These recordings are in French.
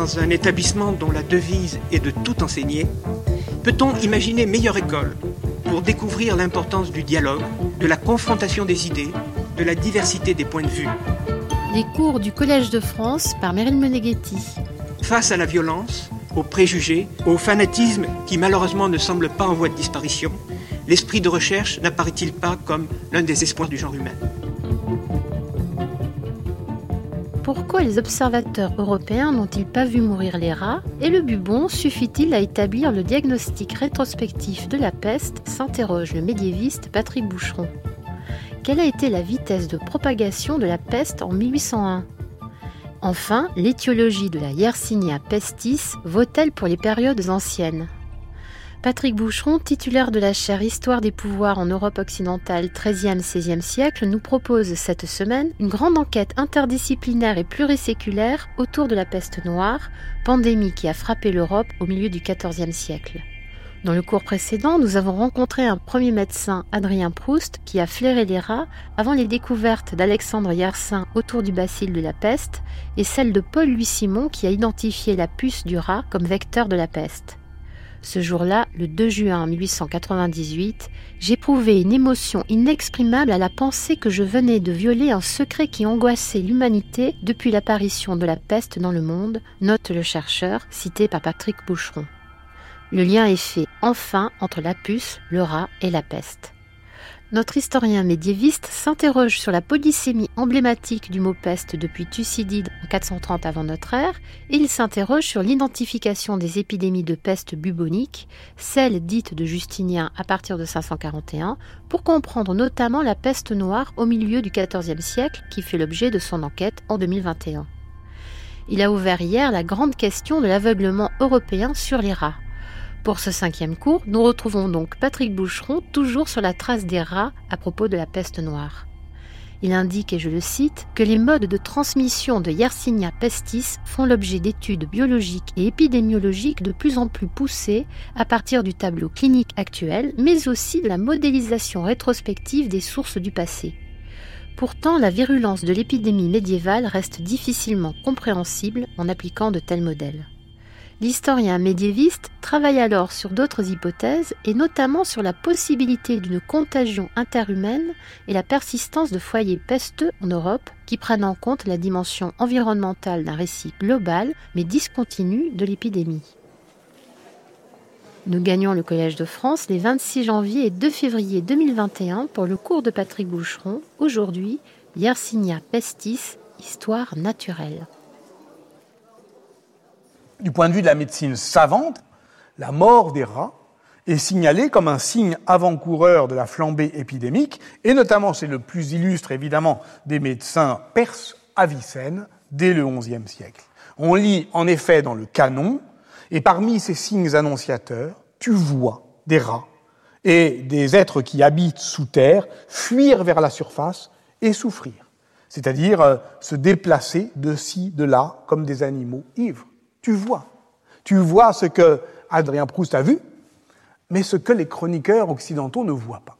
dans un établissement dont la devise est de tout enseigner, peut-on imaginer meilleure école pour découvrir l'importance du dialogue, de la confrontation des idées, de la diversité des points de vue? Les cours du Collège de France par Meryl Meneghetti. Face à la violence, aux préjugés, au fanatisme qui malheureusement ne semble pas en voie de disparition, l'esprit de recherche n'apparaît-il pas comme l'un des espoirs du genre humain? Pourquoi les observateurs européens n'ont-ils pas vu mourir les rats Et le bubon suffit-il à établir le diagnostic rétrospectif de la peste s'interroge le médiéviste Patrick Boucheron. Quelle a été la vitesse de propagation de la peste en 1801 Enfin, l'étiologie de la Yersinia pestis vaut-elle pour les périodes anciennes? Patrick Boucheron, titulaire de la chaire Histoire des pouvoirs en Europe occidentale 13e-16e siècle, nous propose cette semaine une grande enquête interdisciplinaire et pluriséculaire autour de la peste noire, pandémie qui a frappé l'Europe au milieu du XIVe siècle. Dans le cours précédent, nous avons rencontré un premier médecin, Adrien Proust, qui a flairé les rats avant les découvertes d'Alexandre Yersin autour du bacille de la peste et celle de Paul-Louis Simon qui a identifié la puce du rat comme vecteur de la peste. Ce jour-là, le 2 juin 1898, j'éprouvais une émotion inexprimable à la pensée que je venais de violer un secret qui angoissait l'humanité depuis l'apparition de la peste dans le monde, note le chercheur, cité par Patrick Boucheron. Le lien est fait enfin entre la puce, le rat et la peste. Notre historien médiéviste s'interroge sur la polysémie emblématique du mot peste depuis Thucydide en 430 avant notre ère, et il s'interroge sur l'identification des épidémies de peste bubonique, celles dites de Justinien à partir de 541, pour comprendre notamment la peste noire au milieu du XIVe siècle qui fait l'objet de son enquête en 2021. Il a ouvert hier la grande question de l'aveuglement européen sur les rats. Pour ce cinquième cours, nous retrouvons donc Patrick Boucheron toujours sur la trace des rats à propos de la peste noire. Il indique, et je le cite, que les modes de transmission de Yersinia pestis font l'objet d'études biologiques et épidémiologiques de plus en plus poussées à partir du tableau clinique actuel, mais aussi de la modélisation rétrospective des sources du passé. Pourtant, la virulence de l'épidémie médiévale reste difficilement compréhensible en appliquant de tels modèles. L'historien médiéviste travaille alors sur d'autres hypothèses et notamment sur la possibilité d'une contagion interhumaine et la persistance de foyers pesteux en Europe qui prennent en compte la dimension environnementale d'un récit global mais discontinu de l'épidémie. Nous gagnons le Collège de France les 26 janvier et 2 février 2021 pour le cours de Patrick Boucheron, aujourd'hui Yersinia pestis, histoire naturelle. Du point de vue de la médecine savante, la mort des rats est signalée comme un signe avant-coureur de la flambée épidémique, et notamment c'est le plus illustre évidemment des médecins perses Avicenne dès le XIe siècle. On lit en effet dans le canon, et parmi ces signes annonciateurs, tu vois des rats et des êtres qui habitent sous terre fuir vers la surface et souffrir, c'est-à-dire euh, se déplacer de ci, de là, comme des animaux ivres tu vois. Tu vois ce que Adrien Proust a vu, mais ce que les chroniqueurs occidentaux ne voient pas.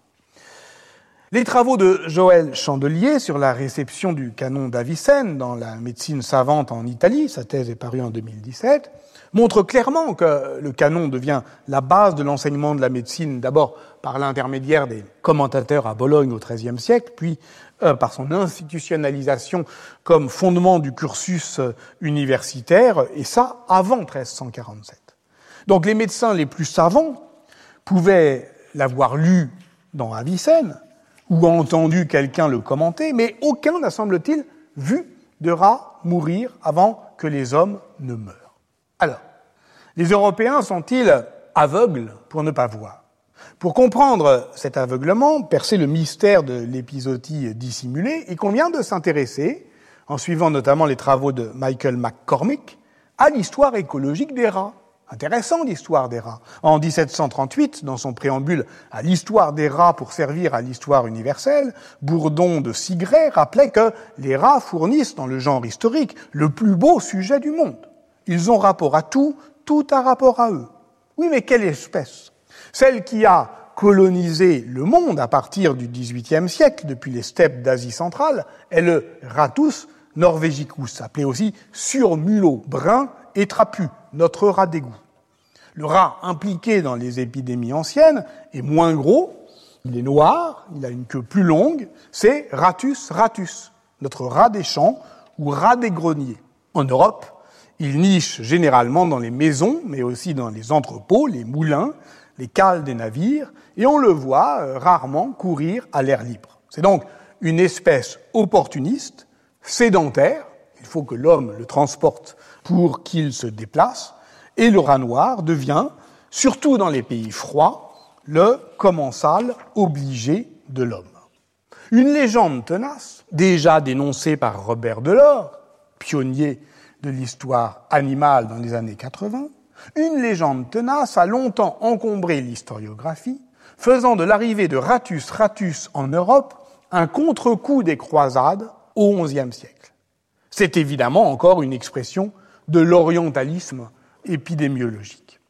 Les travaux de Joël Chandelier sur la réception du canon d'Avicenne dans la médecine savante en Italie, sa thèse est parue en 2017, montrent clairement que le canon devient la base de l'enseignement de la médecine, d'abord par l'intermédiaire des commentateurs à Bologne au XIIIe siècle, puis euh, par son institutionnalisation comme fondement du cursus euh, universitaire, et ça avant 1347. Donc les médecins les plus savants pouvaient l'avoir lu dans Avicenne, ou entendu quelqu'un le commenter, mais aucun n'a, semble-t-il, vu de rat mourir avant que les hommes ne meurent. Alors, les Européens sont-ils aveugles pour ne pas voir? Pour comprendre cet aveuglement, percer le mystère de l'épisodie dissimulée, il convient de s'intéresser, en suivant notamment les travaux de Michael McCormick, à l'histoire écologique des rats. Intéressant l'histoire des rats. En 1738, dans son préambule à l'histoire des rats pour servir à l'histoire universelle, Bourdon de Sigret rappelait que les rats fournissent dans le genre historique le plus beau sujet du monde. Ils ont rapport à tout, tout a rapport à eux. Oui, mais quelle espèce celle qui a colonisé le monde à partir du XVIIIe siècle, depuis les steppes d'Asie centrale, est le Ratus norvegicus, appelé aussi surmulot brun et trapu, notre rat d'égout. Le rat impliqué dans les épidémies anciennes est moins gros, il est noir, il a une queue plus longue, c'est Ratus ratus, notre rat des champs ou rat des greniers. En Europe, il niche généralement dans les maisons, mais aussi dans les entrepôts, les moulins, les cales des navires, et on le voit euh, rarement courir à l'air libre. C'est donc une espèce opportuniste, sédentaire, il faut que l'homme le transporte pour qu'il se déplace, et le rat noir devient, surtout dans les pays froids, le commensal obligé de l'homme. Une légende tenace, déjà dénoncée par Robert Delors, pionnier de l'histoire animale dans les années 80, une légende tenace a longtemps encombré l'historiographie, faisant de l'arrivée de Ratus Ratus en Europe un contre-coup des croisades au XIe siècle. C'est évidemment encore une expression de l'orientalisme épidémiologique.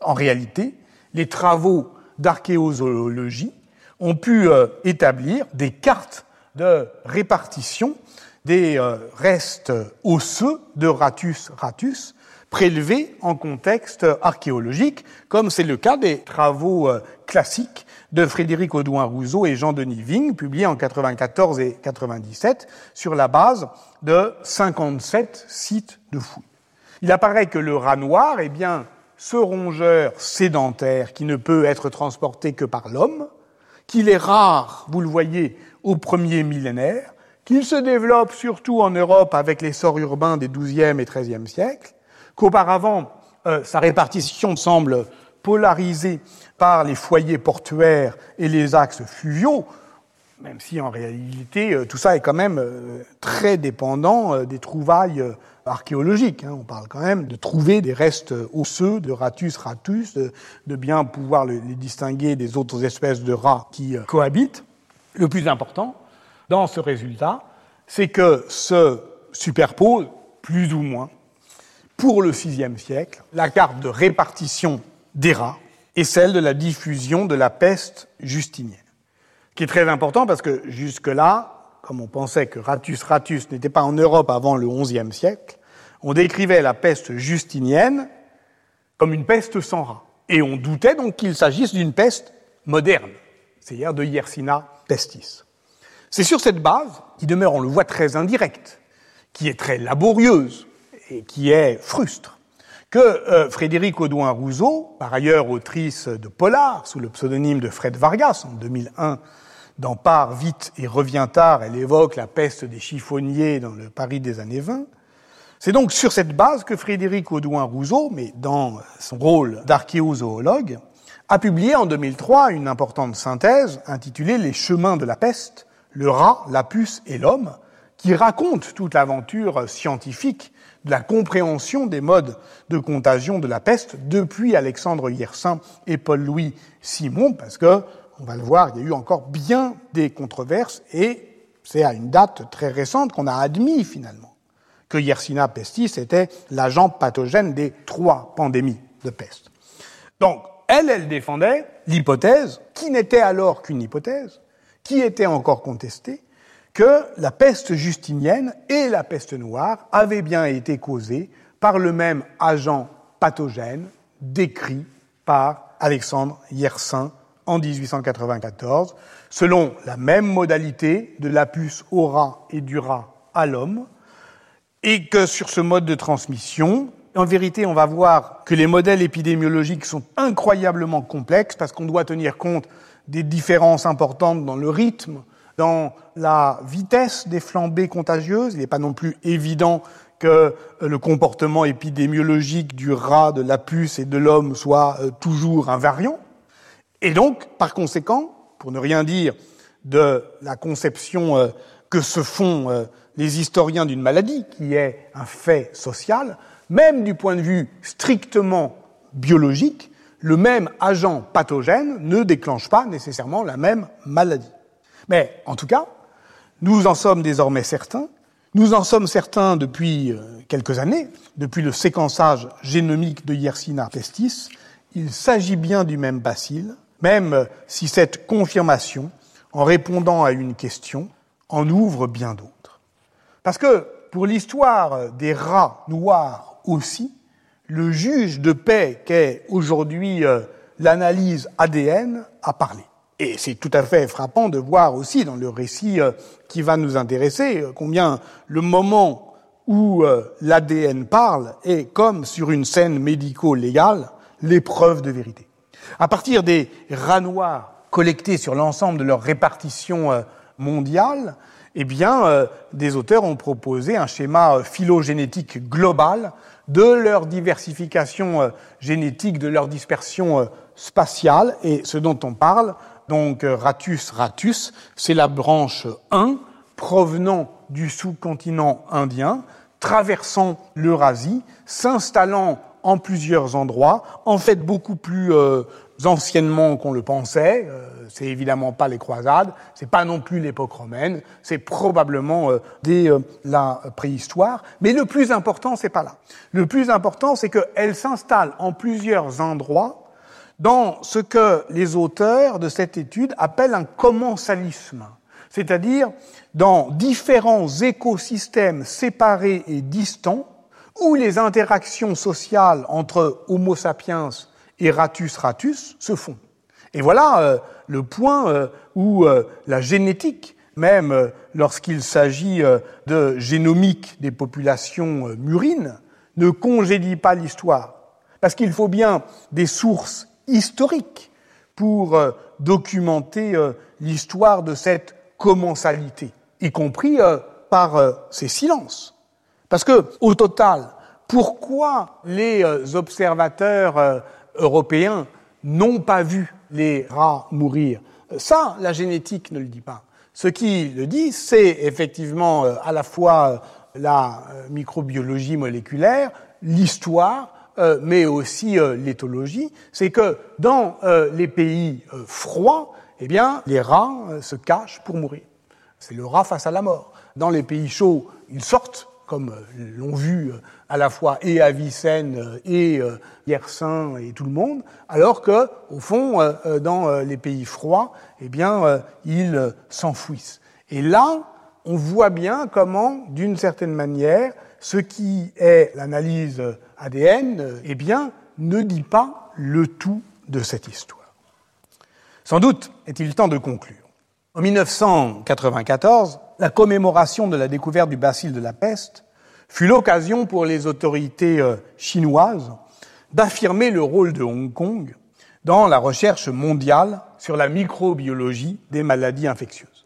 En réalité, les travaux d'archéozoologie ont pu euh, établir des cartes de répartition des euh, restes osseux de Ratus ratus prélevés en contexte archéologique, comme c'est le cas des travaux euh, classiques de Frédéric Audouin-Rousseau et Jean-Denis Ving, publiés en 94 et 97 sur la base de 57 sites de fouilles. Il apparaît que le rat noir est bien ce rongeur sédentaire qui ne peut être transporté que par l'homme, qu'il est rare, vous le voyez, au premier millénaire, qu'il se développe surtout en Europe avec l'essor urbain des XIIe et XIIIe siècles, qu'auparavant euh, sa répartition semble polarisée par les foyers portuaires et les axes fluviaux, même si en réalité euh, tout ça est quand même euh, très dépendant des trouvailles archéologiques. Hein. On parle quand même de trouver des restes osseux de ratus ratus, de, bien pouvoir les distinguer des autres espèces de rats qui cohabitent. Le plus important, dans ce résultat, c'est que se superpose, plus ou moins, pour le VIe siècle, la carte de répartition des rats et celle de la diffusion de la peste justinienne. Qui est très important parce que jusque-là, comme on pensait que Ratus Ratus n'était pas en Europe avant le XIe siècle, on décrivait la peste justinienne comme une peste sans rats. Et on doutait donc qu'il s'agisse d'une peste moderne, c'est-à-dire de Yersina pestis. C'est sur cette base, qui demeure, on le voit, très indirecte, qui est très laborieuse et qui est frustre, que euh, Frédéric Audouin-Rousseau, par ailleurs autrice de Polar, sous le pseudonyme de Fred Vargas, en 2001, dans Part vite et revient tard, elle évoque la peste des chiffonniers dans le Paris des années 20. C'est donc sur cette base que Frédéric Audouin-Rousseau, mais dans son rôle d'archéozoologue, a publié en 2003 une importante synthèse intitulée Les chemins de la peste, le rat, la puce et l'homme, qui raconte toute l'aventure scientifique de la compréhension des modes de contagion de la peste depuis Alexandre Yersin et Paul-Louis Simon, parce que, on va le voir, il y a eu encore bien des controverses et c'est à une date très récente qu'on a admis finalement que Yersina pestis était l'agent pathogène des trois pandémies de peste. Donc, elle, elle défendait l'hypothèse, qui n'était alors qu'une hypothèse, qui était encore contesté que la peste justinienne et la peste noire avaient bien été causées par le même agent pathogène décrit par Alexandre Yersin en 1894, selon la même modalité de la puce au rat et du rat à l'homme, et que sur ce mode de transmission, en vérité, on va voir que les modèles épidémiologiques sont incroyablement complexes parce qu'on doit tenir compte des différences importantes dans le rythme, dans la vitesse des flambées contagieuses. Il n'est pas non plus évident que le comportement épidémiologique du rat, de la puce et de l'homme soit euh, toujours invariant. Et donc, par conséquent, pour ne rien dire de la conception euh, que se font euh, les historiens d'une maladie, qui est un fait social, même du point de vue strictement biologique, le même agent pathogène ne déclenche pas nécessairement la même maladie. Mais en tout cas, nous en sommes désormais certains, nous en sommes certains depuis euh, quelques années, depuis le séquençage génomique de Yersina pestis, il s'agit bien du même bacille, même si cette confirmation, en répondant à une question, en ouvre bien d'autres. Parce que pour l'histoire des rats noirs aussi, le juge de paix qu'est aujourd'hui euh, l'analyse ADN a parlé. Et c'est tout à fait frappant de voir aussi dans le récit euh, qui va nous intéresser euh, combien le moment où l'ADN parle est comme sur une scène médico-légale l'épreuve de vérité. À partir des rats noirs collectés sur l'ensemble de leur répartition mondiale, eh bien, des auteurs ont proposé un schéma phylogénétique global de leur diversification euh, génétique, de leur dispersion euh, spatiale. Et ce dont on parle, donc euh, Ratus ratus, c'est la branche 1 provenant du sous-continent indien, traversant l'Eurasie, s'installant en plusieurs endroits, en fait beaucoup plus anciennement qu'on le pensait. Euh, c'est évidemment pas les croisades, c'est pas non plus l'époque romaine, c'est probablement euh, dès euh, la préhistoire. Mais le plus important, c'est pas là. Le plus important, c'est qu'elle s'installe en plusieurs endroits dans ce que les auteurs de cette étude appellent un commensalisme, c'est-à-dire dans différents écosystèmes séparés et distants où les interactions sociales entre Homo sapiens et ratus ratus se font. Et voilà euh, le point euh, où euh, la génétique, même lorsqu'il s'agit de génomique des populations murines, ne congédie pas l'histoire. Parce qu'il faut bien des sources historiques pour documenter l'histoire de cette commensalité, y compris par ces silences. Parce que, au total, pourquoi les observateurs européens n'ont pas vu les rats mourir? Ça, la génétique ne le dit pas. Ce qui le dit, c'est effectivement euh, à la fois euh, la euh, microbiologie moléculaire, l'histoire, mais aussi l'éthologie. C'est que dans les pays froids, eh bien, les rats se cachent pour mourir. C'est le rat face à la mort. Dans les pays chauds, ils sortent, comme l'ont vu à la fois et Avicenne euh, et euh, Yersin et tout le monde, alors que, au fond, euh, dans les pays froids, eh bien, ils s'enfouissent. Et là, on voit bien comment, d'une certaine manière, ce qui est l'analyse ADN, eh bien, ne dit pas le tout de cette histoire. Sans doute est-il temps de conclure. En 1994, la commémoration de la découverte du bacille de la peste fut l'occasion pour les autorités euh, chinoises d'affirmer le rôle de Hong Kong dans la recherche mondiale sur la microbiologie des maladies infectieuses.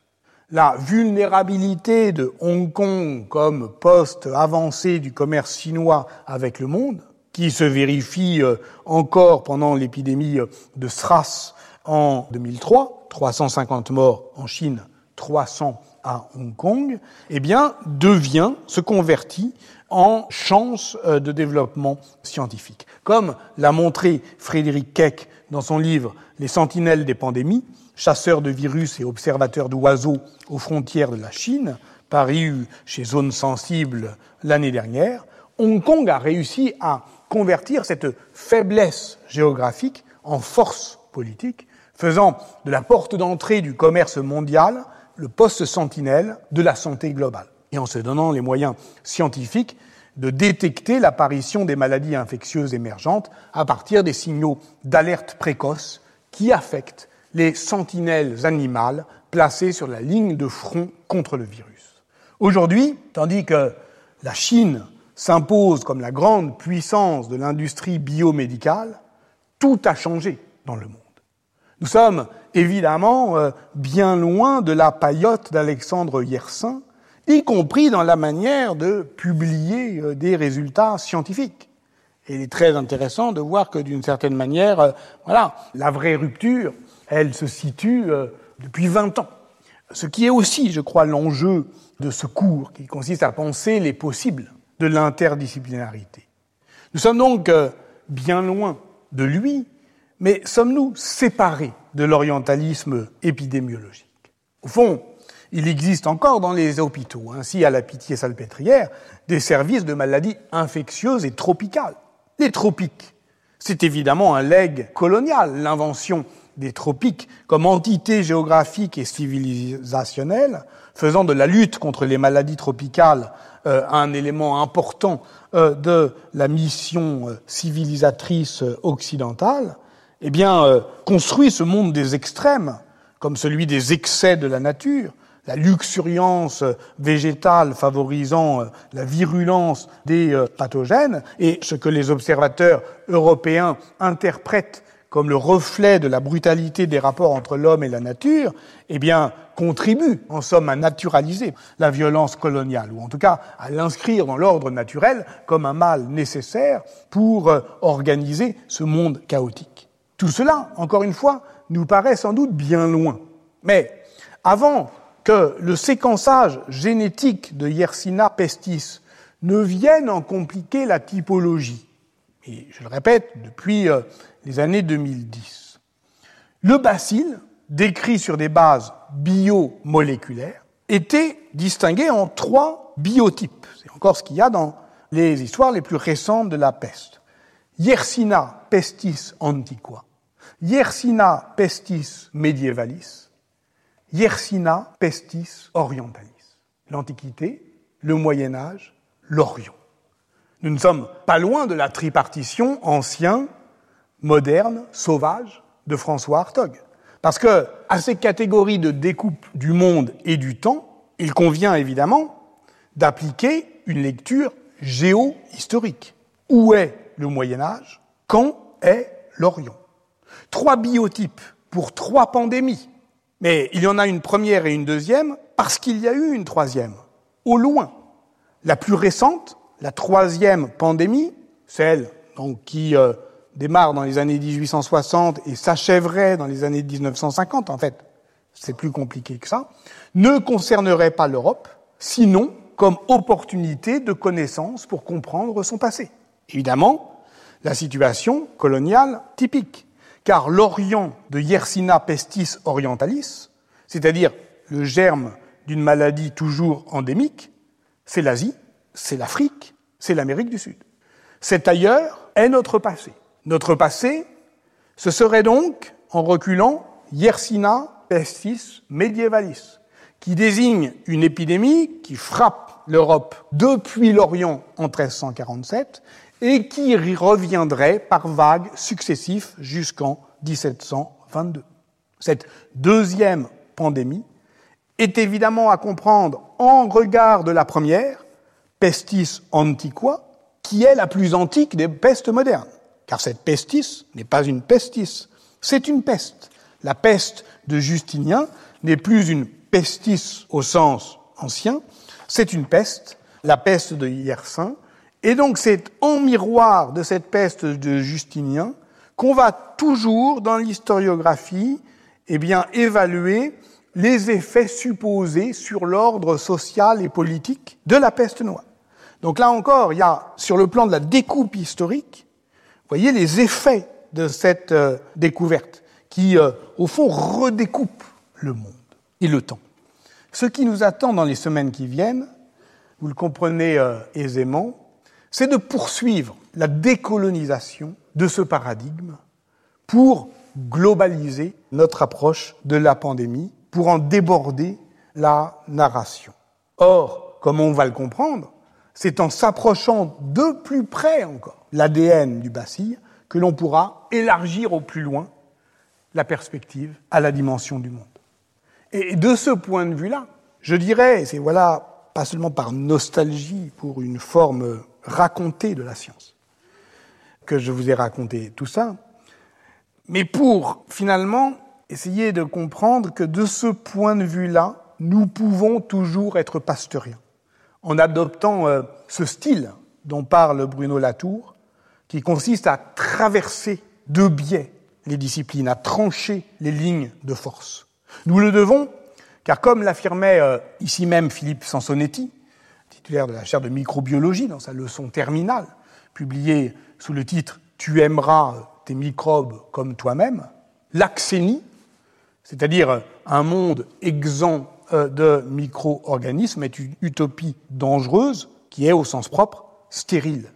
La vulnérabilité de Hong Kong comme poste avancé du commerce chinois avec le monde, qui se vérifie euh, encore pendant l'épidémie de SRAS en 2003, 350 morts en Chine, 300 à Hong Kong, eh bien, devient, se convertit en chance euh, de développement scientifique. Comme l'a montré Frédéric Keck dans son livre Les sentinelles des pandémies, chasseurs de virus et observateurs d'oiseaux aux frontières de la Chine, paru chez Zone Sensible l'année dernière, Hong Kong a réussi à convertir cette faiblesse géographique en force politique, faisant de la porte d'entrée du commerce mondial le poste sentinelle de la santé globale, et en se donnant les moyens scientifiques de détecter l'apparition des maladies infectieuses émergentes à partir des signaux d'alerte précoce qui affectent les sentinelles animales placées sur la ligne de front contre le virus. Aujourd'hui, tandis que la Chine s'impose comme la grande puissance de l'industrie biomédicale, tout a changé dans le monde. Nous sommes évidemment euh, bien loin de la paillote d'Alexandre Yersin, y compris dans la manière de publier euh, des résultats scientifiques. Et il est très intéressant de voir que d'une certaine manière, euh, voilà, la vraie rupture, elle se situe depuis 20 ans. Ce qui est aussi, je crois, l'enjeu de ce cours, qui consiste à penser les possibles de l'interdisciplinarité. Nous sommes donc bien loin de lui, mais sommes-nous séparés de l'orientalisme épidémiologique? Au fond, il existe encore dans les hôpitaux, ainsi à la Pitié-Salpêtrière, des services de maladies infectieuses et tropicales. Les tropiques, c'est évidemment un legs colonial, l'invention des tropiques comme entité géographique et civilisationnelle, faisant de la lutte contre les maladies tropicales euh, un élément important euh, de la mission euh, civilisatrice occidentale, eh bien, construit ce monde des extrêmes, comme celui des excès de la nature, la luxuriance végétale favorisant la virulence des pathogènes, et ce que les observateurs européens interprètent comme le reflet de la brutalité des rapports entre l'homme et la nature, eh bien, contribue, en somme, à naturaliser la violence coloniale, ou en tout cas à l'inscrire dans l'ordre naturel comme un mal nécessaire pour euh, organiser ce monde chaotique. Tout cela, encore une fois, nous paraît sans doute bien loin. Mais avant que le séquençage génétique de Yersinia pestis ne vienne en compliquer la typologie, et je le répète, depuis euh, les années 2010. Le bacille, décrit sur des bases biomoléculaires, était distingué en trois biotypes. C'est encore ce qu'il y a dans les histoires les plus récentes de la peste. Yersina pestis antiqua, Yersina pestis medievalis, Yersina pestis orientalis. L'Antiquité, le Moyen Âge, l'Orient. Nous ne sommes pas loin de la tripartition ancien, moderne, sauvage de François Hartog. Parce que, à ces catégories de découpe du monde et du temps, il convient évidemment d'appliquer une lecture géo-historique. Où est le Moyen Âge? Quand est l'Orient? Trois biotypes pour trois pandémies. Mais il y en a une première et une deuxième parce qu'il y a eu une troisième, au loin. La plus récente, la troisième pandémie, celle donc, qui euh, démarre dans les années 1860 et s'achèverait dans les années 1950, en fait, c'est plus compliqué que ça, ne concernerait pas l'Europe, sinon comme opportunité de connaissance pour comprendre son passé. Évidemment, la situation coloniale typique, car l'Orient de Yersina pestis orientalis, c'est-à-dire le germe d'une maladie toujours endémique, c'est l'Asie, c'est l'Afrique, c'est l'Amérique du Sud. Cet ailleurs est notre passé. Notre passé, ce serait donc, en reculant, Yersina pestis medievalis, qui désigne une épidémie qui frappe l'Europe depuis l'Orient en 1347 et qui reviendrait par vagues successives jusqu'en 1722. Cette deuxième pandémie est évidemment à comprendre en regard de la première, pestis antiqua, qui est la plus antique des pestes modernes car cette pestis n'est pas une pestis, c'est une peste. La peste de Justinien n'est plus une pestis au sens ancien, c'est une peste, la peste de Yersin, et donc c'est en miroir de cette peste de Justinien qu'on va toujours dans l'historiographie eh bien, évaluer les effets supposés sur l'ordre social et politique de la peste noire. Donc là encore, il y a, sur le plan de la découpe historique, voyez les effets de cette euh, découverte qui, euh, au fond, redécoupe le monde et le temps. Ce qui nous attend dans les semaines qui viennent, vous le comprenez euh, aisément, c'est de poursuivre la décolonisation de ce paradigme pour globaliser notre approche de la pandémie, pour en déborder la narration. Or, comme on va le comprendre, c'est en s'approchant de plus près encore l'ADN du bacille que l'on pourra élargir au plus loin la perspective à la dimension du monde. Et de ce point de vue-là, je dirais, c'est voilà, pas seulement par nostalgie pour une forme racontée de la science, que je vous ai raconté tout ça, mais pour finalement essayer de comprendre que de ce point de vue-là, nous pouvons toujours être pasteuriens en adoptant euh, ce style dont parle Bruno Latour, qui consiste à traverser de biais les disciplines, à trancher les lignes de force. Nous le devons, car comme l'affirmait euh, ici même Philippe Sansonetti, titulaire de la chaire de microbiologie dans sa leçon terminale, publiée sous le titre Tu aimeras tes microbes comme toi-même, l'axénie, c'est-à-dire un monde exempt euh, de micro-organismes est une utopie dangereuse qui est, au sens propre, stérile.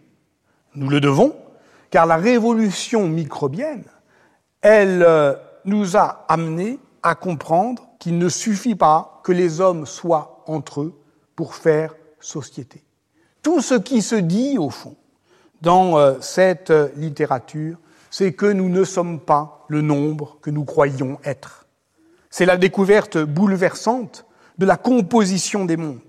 Nous le devons, car la révolution microbienne, elle euh, nous a amenés à comprendre qu'il ne suffit pas que les hommes soient entre eux pour faire société. Tout ce qui se dit, au fond, dans euh, cette littérature, c'est que nous ne sommes pas le nombre que nous croyons être. C'est la découverte bouleversante de la composition des mondes.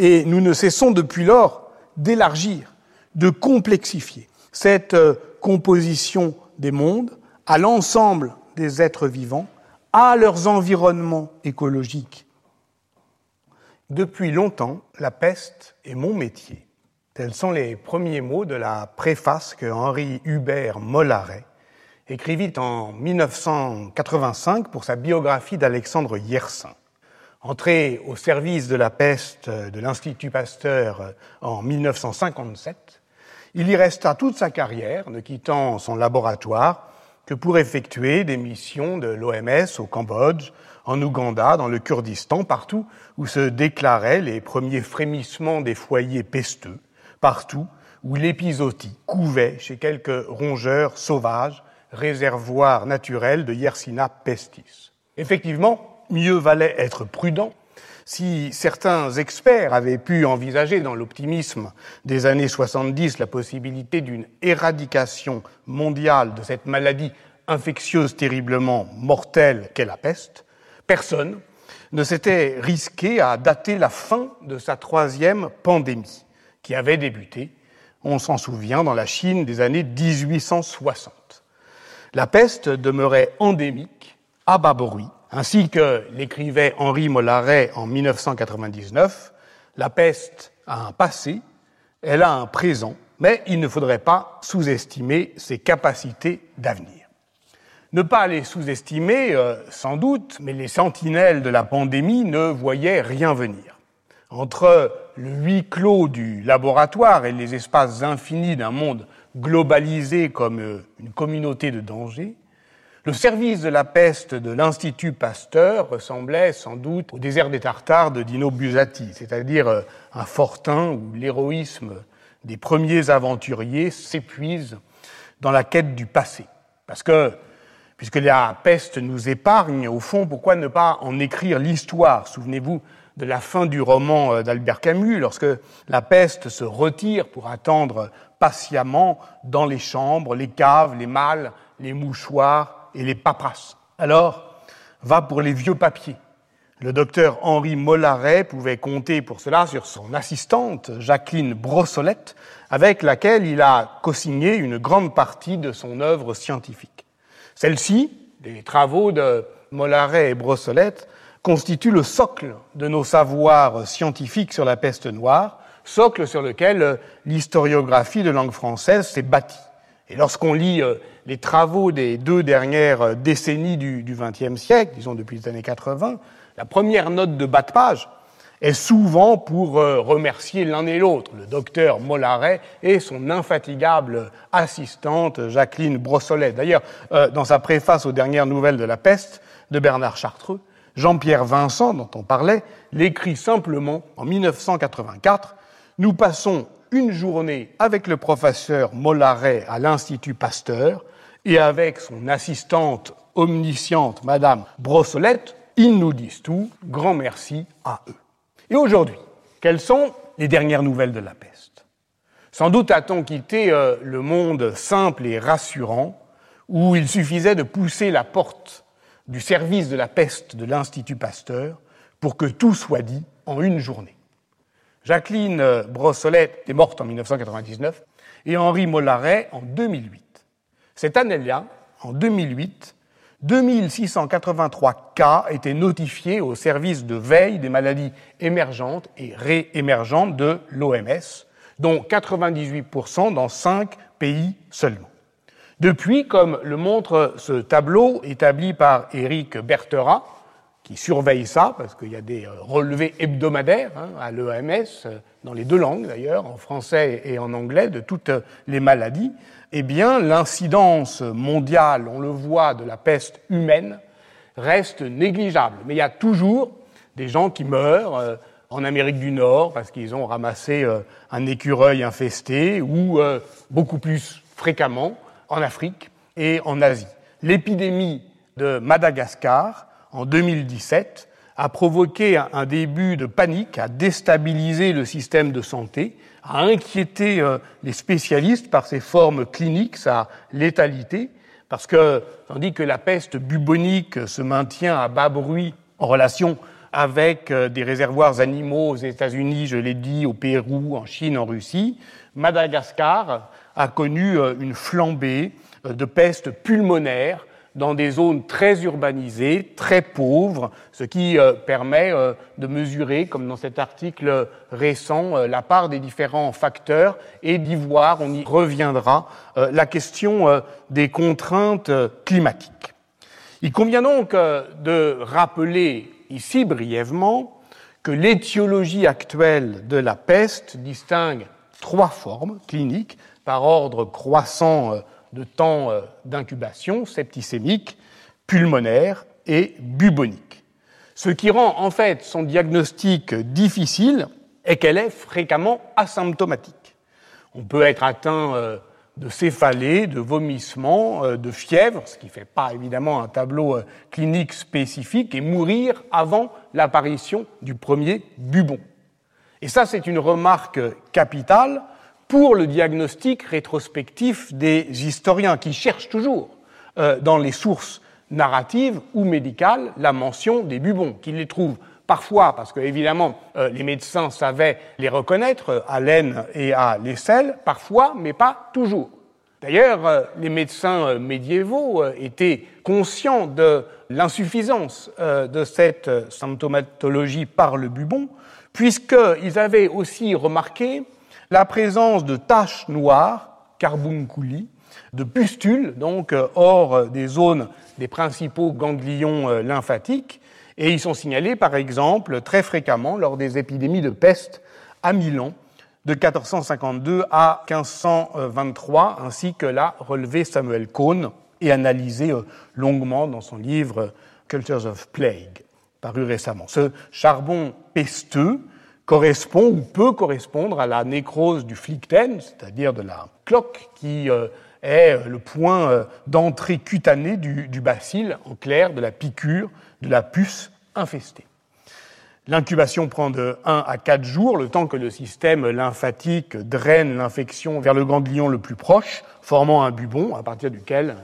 Et nous ne cessons depuis lors d'élargir, de complexifier cette euh, composition des mondes à l'ensemble des êtres vivants, à leurs environnements écologiques. Depuis longtemps, la peste est mon métier. Tels sont les premiers mots de la préface que Henri Hubert Mollaret écrivit en 1985 pour sa biographie d'Alexandre Yersin. Entré au service de la peste de l'Institut Pasteur en 1957, il y resta toute sa carrière, ne quittant son laboratoire que pour effectuer des missions de l'OMS au Cambodge, en Ouganda, dans le Kurdistan, partout où se déclaraient les premiers frémissements des foyers pesteux, partout où l'épizootie couvait chez quelques rongeurs sauvages, réservoirs naturels de Yersina pestis. Effectivement, mieux valait être prudent. Si certains experts avaient pu envisager dans l'optimisme des années 70 la possibilité d'une éradication mondiale de cette maladie infectieuse terriblement mortelle qu'est la peste, personne ne s'était risqué à dater la fin de sa troisième pandémie, qui avait débuté, on s'en souvient, dans la Chine des années 1860. La peste demeurait endémique à bas bruit ainsi que l'écrivait Henri Mollaret en 1999, la peste a un passé, elle a un présent, mais il ne faudrait pas sous-estimer ses capacités d'avenir. Ne pas les sous-estimer, euh, sans doute, mais les sentinelles de la pandémie ne voyaient rien venir. Entre le huis clos du laboratoire et les espaces infinis d'un monde globalisé comme euh, une communauté de danger, le service de la peste de l'Institut Pasteur ressemblait sans doute au désert des Tartares de Dino Buzzati, c'est-à-dire euh, un fortin où l'héroïsme des premiers aventuriers s'épuise dans la quête du passé. Parce que, puisque la peste nous épargne, au fond, pourquoi ne pas en écrire l'histoire? Souvenez-vous de la fin du roman euh, d'Albert Camus, lorsque la peste se retire pour attendre patiemment dans les chambres, les caves, les malles, les mouchoirs, et les paperasses. Alors, va pour les vieux papiers. Le docteur Henri Mollaret pouvait compter pour cela sur son assistante, Jacqueline Brossolette, avec laquelle il a co-signé une grande partie de son œuvre scientifique. Celle-ci, les travaux de Mollaret et Brossolette, constituent le socle de nos savoirs scientifiques sur la peste noire, socle sur lequel l'historiographie de langue française s'est bâtie. Et lorsqu'on lit euh, les travaux des deux dernières euh, décennies du XXe siècle, disons depuis les années 80, la première note de bas de page est souvent pour euh, remercier l'un et l'autre, le docteur Mollaret et son infatigable assistante Jacqueline Brossolet. D'ailleurs, dans sa préface aux dernières nouvelles de la peste de Bernard Chartreux, Jean-Pierre Vincent, dont on parlait, l'écrit simplement en 1984 Nous passons une journée avec le professeur Mollaret à l'Institut Pasteur et avec son assistante omnisciente, Madame Brossolette, ils nous disent tout. Grand merci à eux. Et aujourd'hui, quelles sont les dernières nouvelles de la peste? Sans doute a-t-on quitté euh, le monde simple et rassurant où il suffisait de pousser la porte du service de la peste de l'Institut Pasteur pour que tout soit dit en une journée. Jacqueline Brossolette est morte en 1999 et Henri Mollaret en 2008. Cette année-là, en 2008, 2683 cas étaient notifiés au service de veille des maladies émergentes et réémergentes de l'OMS, dont 98% dans cinq pays seulement. Depuis, comme le montre ce tableau établi par Éric Bertera, qui surveille ça, parce qu'il y a des euh, relevés hebdomadaires hein, à l'EMS, euh, dans les deux langues d'ailleurs, en français et en anglais, de toutes euh, les maladies, eh bien, l'incidence mondiale, on le voit, de la peste humaine reste négligeable. Mais il y a toujours des gens qui meurent en Amérique du Nord parce qu'ils ont ramassé un écureuil infesté ou beaucoup plus fréquemment en Afrique et en Asie. L'épidémie de Madagascar en 2017 a provoqué un début de panique, a déstabilisé le système de santé, a inquiété euh, les spécialistes par ses formes cliniques, sa létalité, parce que tandis que la peste bubonique se maintient à bas bruit en relation avec euh, des réservoirs animaux aux États-Unis, je l'ai dit, au Pérou, en Chine, en Russie, Madagascar a connu euh, une flambée de peste pulmonaire dans des zones très urbanisées, très pauvres, ce qui euh, permet euh, de mesurer, comme dans cet article récent, euh, la part des différents facteurs et d'y voir, on y reviendra, la question des contraintes climatiques. Il convient donc de rappeler ici brièvement que l'étiologie actuelle de la peste distingue trois formes cliniques par ordre croissant de temps euh, d'incubation septicémique, pulmonaire et bubonique. Ce qui rend en fait son diagnostic difficile est qu'elle est fréquemment asymptomatique. On peut être atteint euh, de céphalée, de vomissements, euh, de fièvre, ce qui ne fait pas évidemment un tableau clinique spécifique, et mourir avant l'apparition du premier bubon. Et ça, c'est une remarque capitale pour le diagnostic rétrospectif des historiens qui cherchent toujours euh, dans les sources narratives ou médicales la mention des bubons, qu'ils les trouvent parfois, parce que évidemment euh, les médecins savaient les reconnaître euh, à l'aine et à l'aisselle, parfois, mais pas toujours. D'ailleurs, les médecins médiévaux étaient conscients de l'insuffisance de cette symptomatologie par le bubon, puisqu'ils avaient aussi remarqué la présence de taches noires, carbunculi, de pustules, donc euh, hors des zones des principaux ganglions euh, lymphatiques, et ils sont signalés par exemple très fréquemment lors des épidémies de peste à Milan de 1452 à 1523, ainsi que l'a relevé Samuel Cohn et analysé euh, longuement dans son livre Cultures of Plague, paru récemment. Ce charbon pesteux correspond ou peut correspondre à la nécrose du flicten, c'est-à-dire de la cloque, qui euh, est euh, le point euh, d'entrée cutanée du, du bacille, en clair, de la piqûre, de la puce infestée. L'incubation prend de 1 à 4 jours, le temps que le système lymphatique draine l'infection vers le ganglion le plus proche, formant un bubon à partir duquel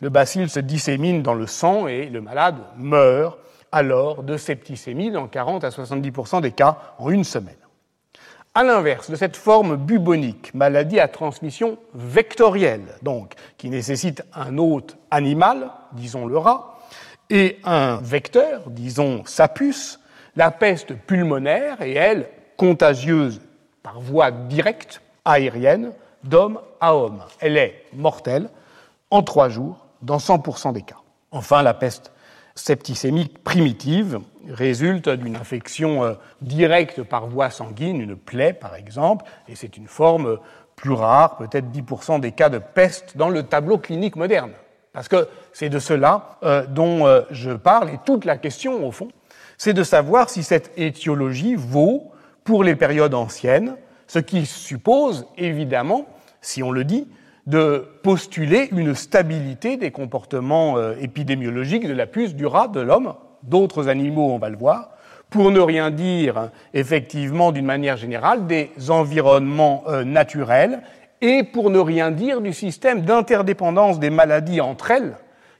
le bacille se dissémine dans le sang et le malade meurt alors de septicémie dans 40 à 70% des cas en une semaine. À l'inverse de cette forme bubonique, maladie à transmission vectorielle, donc qui nécessite un hôte animal, disons le rat, et un vecteur, disons sa puce, la peste pulmonaire est, elle, contagieuse par voie directe, aérienne, d'homme à homme. Elle est mortelle en trois jours dans 100% des cas. Enfin, la peste septicémique primitive résulte d'une infection euh, directe par voie sanguine, une plaie par exemple, et c'est une forme plus rare, peut-être 10% des cas de peste dans le tableau clinique moderne. Parce que c'est de cela euh, dont euh, je parle, et toute la question, au fond, c'est de savoir si cette étiologie vaut pour les périodes anciennes, ce qui suppose, évidemment, si on le dit, de postuler une stabilité des comportements euh, épidémiologiques de la puce, du rat, de l'homme, d'autres animaux, on va le voir, pour ne rien dire effectivement d'une manière générale des environnements euh, naturels et pour ne rien dire du système d'interdépendance des maladies entre elles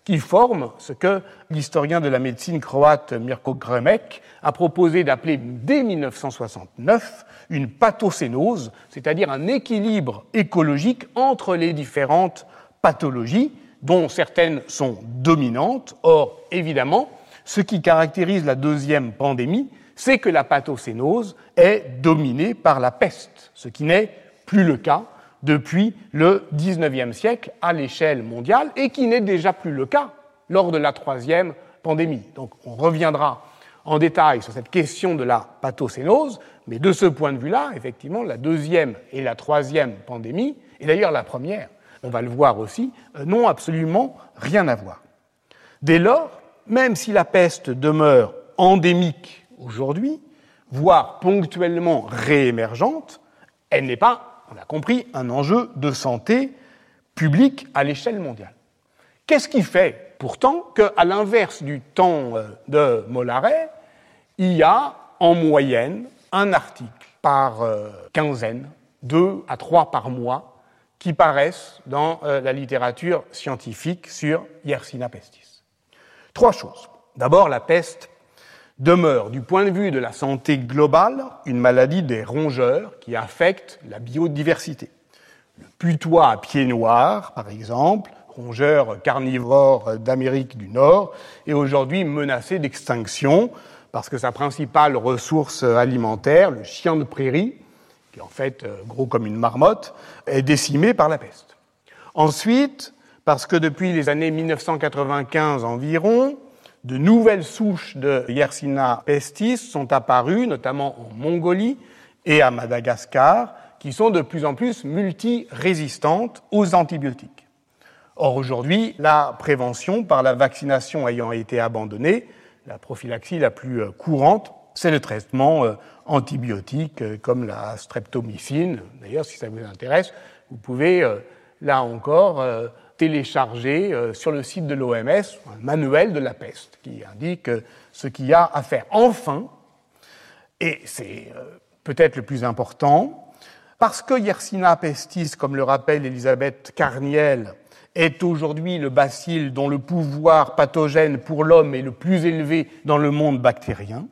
qui forment ce que l'historien de la médecine croate Mirko Gremek a proposé d'appeler dès 1969 une pathocénose, c'est-à-dire un équilibre écologique entre les différentes pathologies, dont certaines sont dominantes. Or, évidemment, ce qui caractérise la deuxième pandémie, c'est que la pathocénose est dominée par la peste, ce qui n'est plus le cas depuis le XIXe siècle à l'échelle mondiale et qui n'est déjà plus le cas lors de la troisième pandémie. Donc on reviendra en détail sur cette question de la pathocénose, mais de ce point de vue-là, effectivement, la deuxième et la troisième pandémie, et d'ailleurs la première, on va le voir aussi, euh, n'ont absolument rien à voir. Dès lors, même si la peste demeure endémique aujourd'hui, voire ponctuellement réémergente, elle n'est pas, on a compris, un enjeu de santé publique à l'échelle mondiale. Qu'est-ce qui fait pourtant qu'à l'inverse du temps euh, de Mollaret, il y a en moyenne un article par euh, quinzaine, deux à trois par mois, qui paraissent dans euh, la littérature scientifique sur Yersinia pestis. Trois choses. D'abord, la peste demeure, du point de vue de la santé globale, une maladie des rongeurs qui affecte la biodiversité. Le putois à pieds noirs, par exemple, rongeur carnivore d'Amérique du Nord, est aujourd'hui menacé d'extinction parce que sa principale ressource alimentaire, le chien de prairie, qui est en fait euh, gros comme une marmotte, est décimé par la peste. Ensuite, parce que depuis les années 1995 environ, de nouvelles souches de Yersinia pestis sont apparues, notamment en Mongolie et à Madagascar, qui sont de plus en plus multirésistantes aux antibiotiques. Or, aujourd'hui, la prévention par la vaccination ayant été abandonnée, la prophylaxie la plus euh, courante, c'est le traitement euh, antibiotique euh, comme la streptomycine. D'ailleurs, si ça vous intéresse, vous pouvez, là encore, télécharger sur le site de l'OMS un manuel de la peste qui indique ce qu'il y a à faire. Enfin, et c'est peut-être le plus important, parce que Yersinia pestis, comme le rappelle Elisabeth Carniel, est aujourd'hui le bacille dont le pouvoir pathogène pour l'homme est le plus élevé dans le monde bactérien,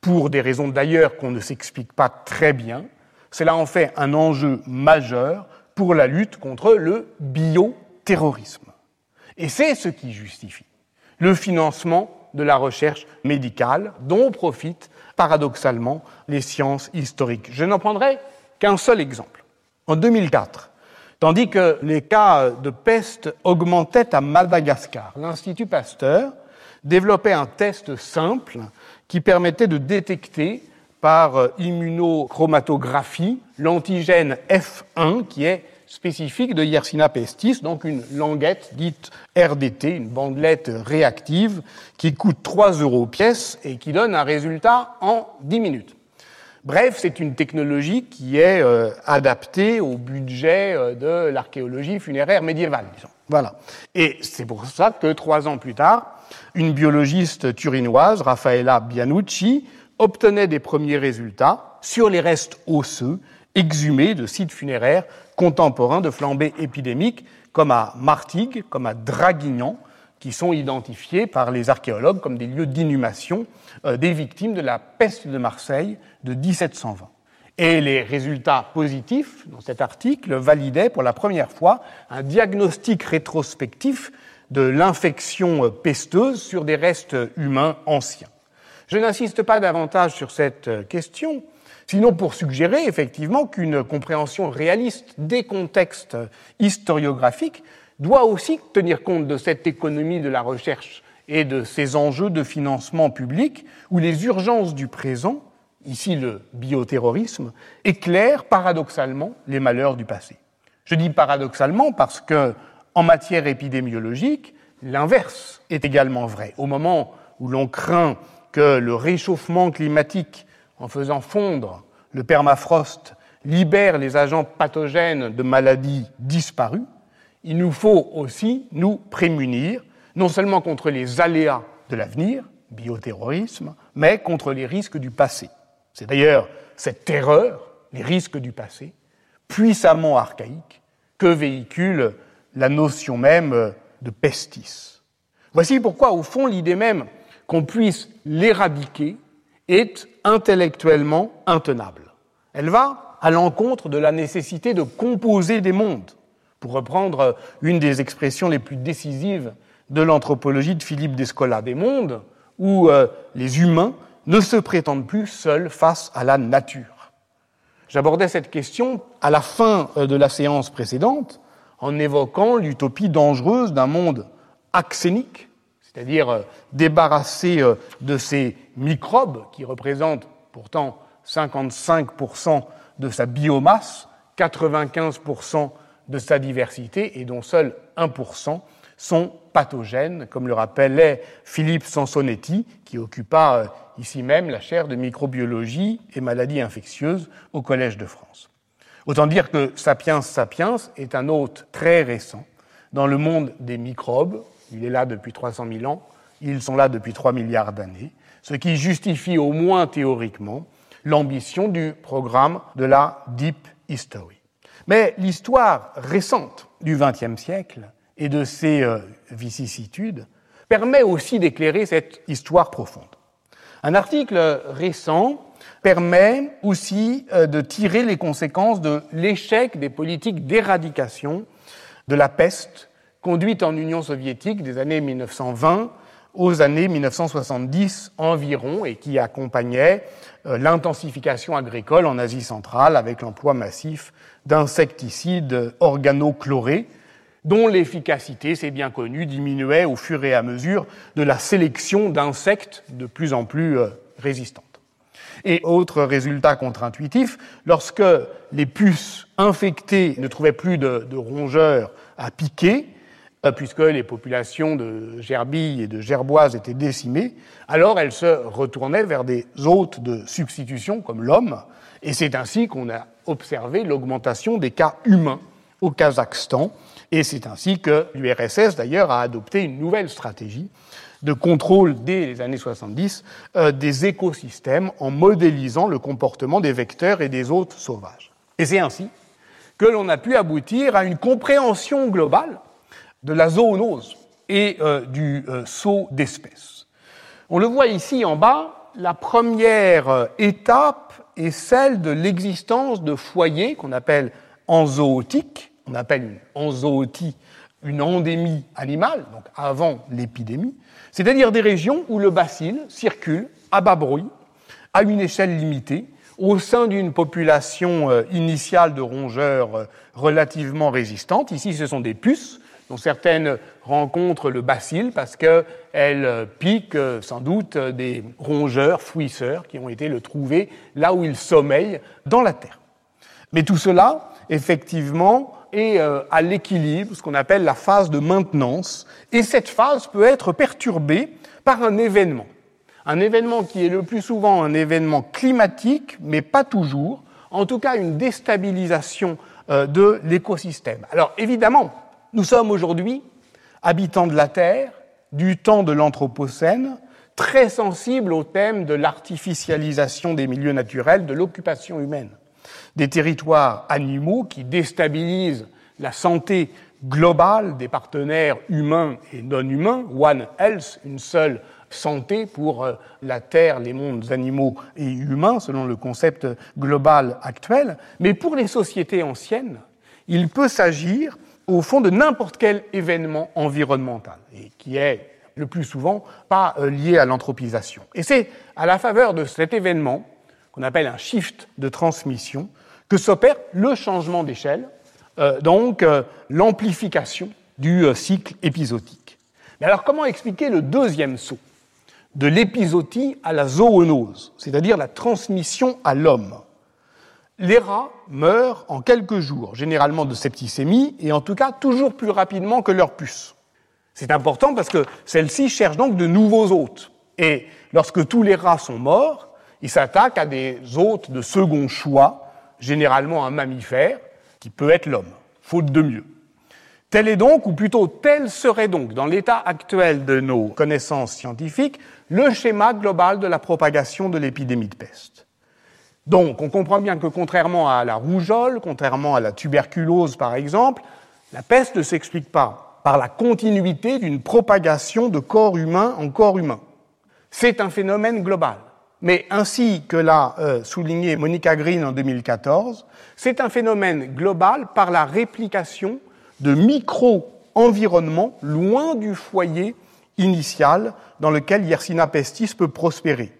pour des raisons d'ailleurs qu'on ne s'explique pas très bien. Cela en fait un enjeu majeur pour la lutte contre le bioterrorisme. Et c'est ce qui justifie le financement de la recherche médicale dont profitent paradoxalement les sciences historiques. Je n'en prendrai qu'un seul exemple. En 2004, tandis que les cas de peste augmentaient à Madagascar. L'Institut Pasteur développait un test simple qui permettait de détecter par immunochromatographie l'antigène F1 qui est spécifique de Yersinia pestis, donc une languette dite RDT, une bandelette réactive qui coûte 3 euros pièce et qui donne un résultat en 10 minutes. Bref, c'est une technologie qui est euh, adaptée au budget euh, de l'archéologie funéraire médiévale, disons. Voilà. Et c'est pour ça que trois ans plus tard, une biologiste turinoise, Raffaella Bianucci, obtenait des premiers résultats sur les restes osseux exhumés de sites funéraires contemporains de flambées épidémiques, comme à Martigues, comme à Draguignan, qui sont identifiés par les archéologues comme des lieux d'inhumation euh, des victimes de la peste de Marseille de 1720. Et les résultats positifs dans cet article validaient pour la première fois un diagnostic rétrospectif de l'infection pesteuse sur des restes humains anciens. Je n'insiste pas davantage sur cette question, sinon pour suggérer effectivement qu'une compréhension réaliste des contextes historiographiques doit aussi tenir compte de cette économie de la recherche et de ces enjeux de financement public où les urgences du présent, ici le bioterrorisme, éclairent paradoxalement les malheurs du passé. Je dis paradoxalement parce que, en matière épidémiologique, l'inverse est également vrai. Au moment où l'on craint que le réchauffement climatique, en faisant fondre le permafrost, libère les agents pathogènes de maladies disparues, il nous faut aussi nous prémunir, non seulement contre les aléas de l'avenir, bioterrorisme, mais contre les risques du passé. C'est d'ailleurs cette terreur, les risques du passé, puissamment archaïque, que véhicule la notion même de pestis. Voici pourquoi, au fond, l'idée même qu'on puisse l'éradiquer est intellectuellement intenable. Elle va à l'encontre de la nécessité de composer des mondes, pour reprendre une des expressions les plus décisives de l'anthropologie de Philippe Descola, des mondes où euh, les humains ne se prétendent plus seuls face à la nature. J'abordais cette question à la fin euh, de la séance précédente en évoquant l'utopie dangereuse d'un monde axénique, c'est-à-dire euh, débarrassé de ces microbes qui représentent pourtant 55% de sa biomasse, 95% de sa diversité et dont seul 1% sont pathogènes, comme le rappelait Philippe Sansonetti, qui occupa euh, ici même la chaire de microbiologie et maladies infectieuses au Collège de France. Autant dire que Sapiens Sapiens est un hôte très récent dans le monde des microbes, Il est là depuis 300 000 ans, ils sont là depuis 3 milliards d'années, ce qui justifie au moins théoriquement l'ambition du programme de la Deep History. Mais l'histoire récente du XXe siècle et de ses euh, vicissitudes permet aussi d'éclairer cette histoire profonde. Un article récent permet aussi euh, de tirer les conséquences de l'échec des politiques d'éradication de la peste conduite en Union soviétique des années 1920 aux années 1970 environ et qui accompagnait euh, l'intensification agricole en Asie centrale avec l'emploi massif d'insecticides organochlorés dont l'efficacité, c'est bien connu, diminuait au fur et à mesure de la sélection d'insectes de plus en plus euh, résistantes. Et autre résultat contre-intuitif, lorsque les puces infectées ne trouvaient plus de, rongeurs à piquer, puisque les populations de gerbilles et de gerboises étaient décimées, alors elles se retournaient vers des hôtes de substitution comme l'homme, et c'est ainsi qu'on a observé l'augmentation des cas humains au Kazakhstan, et c'est ainsi que l'URSS, d'ailleurs, a adopté une nouvelle stratégie de contrôle dès les années 70 euh, des écosystèmes en modélisant le comportement des vecteurs et des hôtes sauvages. Et c'est ainsi que l'on a pu aboutir à une compréhension globale de la zoonose et euh, du euh, saut d'espèces. On le voit ici en bas, la première étape est celle de l'existence de foyers qu'on appelle enzootiques, on appelle une enzootie une endémie animale, donc avant l'épidémie, c'est-à-dire des régions où le bacille circule à bas bruit, à une échelle limitée, au sein d'une population euh, initiale de rongeurs euh, relativement résistante. Ici, ce sont des puces, certaines rencontrent le bacille parce qu'elles euh, piquent sans doute des rongeurs fouisseurs qui ont été le trouver là où ils sommeillent dans la terre. Mais tout cela, effectivement, est euh, à l'équilibre, ce qu'on appelle la phase de maintenance, et cette phase peut être perturbée par un événement. Un événement qui est le plus souvent un événement climatique, mais pas toujours, en tout cas une déstabilisation euh, de l'écosystème. Alors évidemment, nous sommes aujourd'hui habitants de la Terre, du temps de l'Anthropocène, très sensibles au thème de l'artificialisation des milieux naturels, de l'occupation humaine des territoires animaux qui déstabilisent la santé globale des partenaires humains et non humains, One Health, une seule santé pour euh, la Terre, les mondes animaux et humains, selon le concept global actuel. Mais pour les sociétés anciennes, il peut s'agir, au fond, de n'importe quel événement environnemental, et qui est le plus souvent pas euh, lié à l'anthropisation. Et c'est à la faveur de cet événement, qu'on appelle un shift de transmission, que s'opère le changement d'échelle, euh, donc euh, l'amplification du cycle épisodique. Mais alors comment expliquer le deuxième saut de l'épisodie à la zoonose, c'est-à-dire la transmission à l'homme? Les rats meurent en quelques jours, généralement de septicémie, et en tout cas toujours plus rapidement que leurs puces. C'est important parce que celles-ci cherchent donc de nouveaux hôtes. Et lorsque tous les rats sont morts, ils s'attaquent à des hôtes de second choix, généralement un mammifère, qui peut être l'homme, faute de mieux. Tel est donc, ou plutôt tel serait donc, dans l'état actuel de nos connaissances scientifiques, le schéma global de la propagation de l'épidémie de peste. Donc, on comprend bien que contrairement à la rougeole, contrairement à la tuberculose par exemple, la peste ne s'explique pas par la continuité d'une propagation de corps humain en corps humain. C'est un phénomène global. Mais ainsi que l'a euh, souligné Monica Green en 2014, c'est un phénomène global par la réplication de micro-environnements loin du foyer initial dans lequel Yersinia pestis peut prospérer,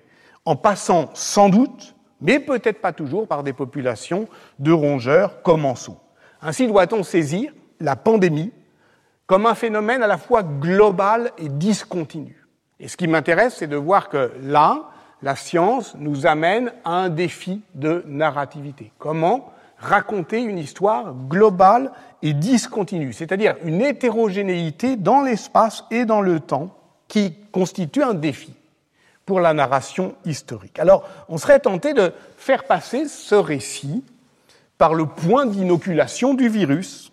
en passant sans doute, mais peut-être pas toujours, par des populations de rongeurs commensaux. Ainsi doit-on saisir la pandémie comme un phénomène à la fois global et discontinu. Et ce qui m'intéresse, c'est de voir que là, la science nous amène à un défi de narrativité. Comment raconter une histoire globale et discontinue, c'est-à-dire une hétérogénéité dans l'espace et dans le temps qui constitue un défi pour la narration historique. Alors, on serait tenté de faire passer ce récit par le point d'inoculation du virus